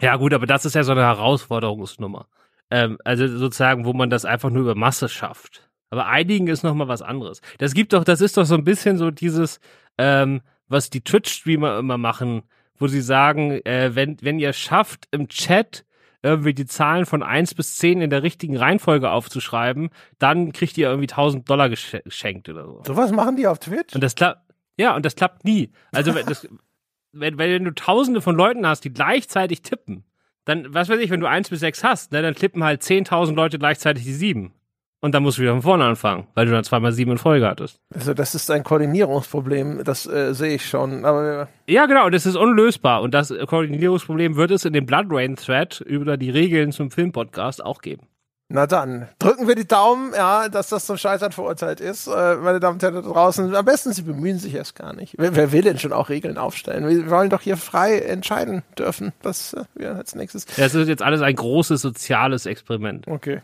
Ja, gut, aber das ist ja so eine Herausforderungsnummer. Ähm, also sozusagen, wo man das einfach nur über Masse schafft. Aber einigen ist nochmal was anderes. Das gibt doch, das ist doch so ein bisschen so dieses, ähm, was die Twitch-Streamer immer machen, wo sie sagen, äh, wenn, wenn ihr schafft, im Chat irgendwie die Zahlen von eins bis zehn in der richtigen Reihenfolge aufzuschreiben, dann kriegt ihr irgendwie 1000 Dollar geschenkt oder so. So was machen die auf Twitch? Und das klappt, ja, und das klappt nie. Also, wenn, das, <laughs> wenn, wenn du tausende von Leuten hast, die gleichzeitig tippen, dann, was weiß ich, wenn du eins bis sechs hast, ne, dann tippen halt 10.000 Leute gleichzeitig die sieben. Und dann musst du wieder von vorne anfangen, weil du dann zweimal sieben in Folge hattest. Also das ist ein Koordinierungsproblem, das äh, sehe ich schon. Aber ja, genau, das ist unlösbar. Und das Koordinierungsproblem wird es in dem Blood Rain Thread über die Regeln zum Filmpodcast auch geben. Na dann, drücken wir die Daumen, ja, dass das zum Scheitern verurteilt ist. Äh, meine Damen und Herren da draußen, am besten, Sie bemühen sich erst gar nicht. Wer, wer, will denn schon auch Regeln aufstellen? Wir wollen doch hier frei entscheiden dürfen, was äh, wir als nächstes. Ja, es ist jetzt alles ein großes soziales Experiment. Okay.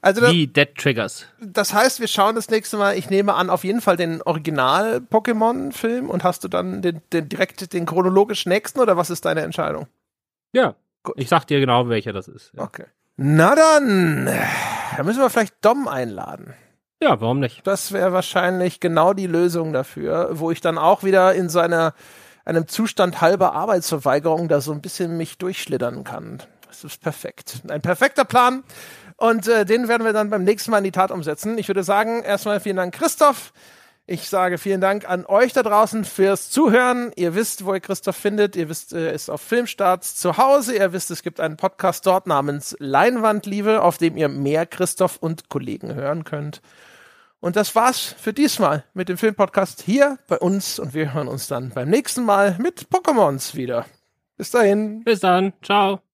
Also das, Wie Dead Triggers. Das heißt, wir schauen das nächste Mal, ich nehme an, auf jeden Fall den Original-Pokémon-Film und hast du dann den, den direkt den chronologisch nächsten oder was ist deine Entscheidung? Ja, Gut. ich sag dir genau, welcher das ist. Ja. Okay. Na dann, da müssen wir vielleicht Dom einladen. Ja, warum nicht? Das wäre wahrscheinlich genau die Lösung dafür, wo ich dann auch wieder in so einer, einem Zustand halber Arbeitsverweigerung da so ein bisschen mich durchschlittern kann. Das ist perfekt. Ein perfekter Plan. Und äh, den werden wir dann beim nächsten Mal in die Tat umsetzen. Ich würde sagen, erstmal vielen Dank, Christoph. Ich sage vielen Dank an euch da draußen fürs Zuhören. Ihr wisst, wo ihr Christoph findet. Ihr wisst, er ist auf Filmstarts zu Hause. Ihr wisst, es gibt einen Podcast dort namens Leinwandliebe, auf dem ihr mehr Christoph und Kollegen hören könnt. Und das war's für diesmal mit dem Filmpodcast hier bei uns und wir hören uns dann beim nächsten Mal mit Pokémons wieder. Bis dahin. Bis dann. Ciao.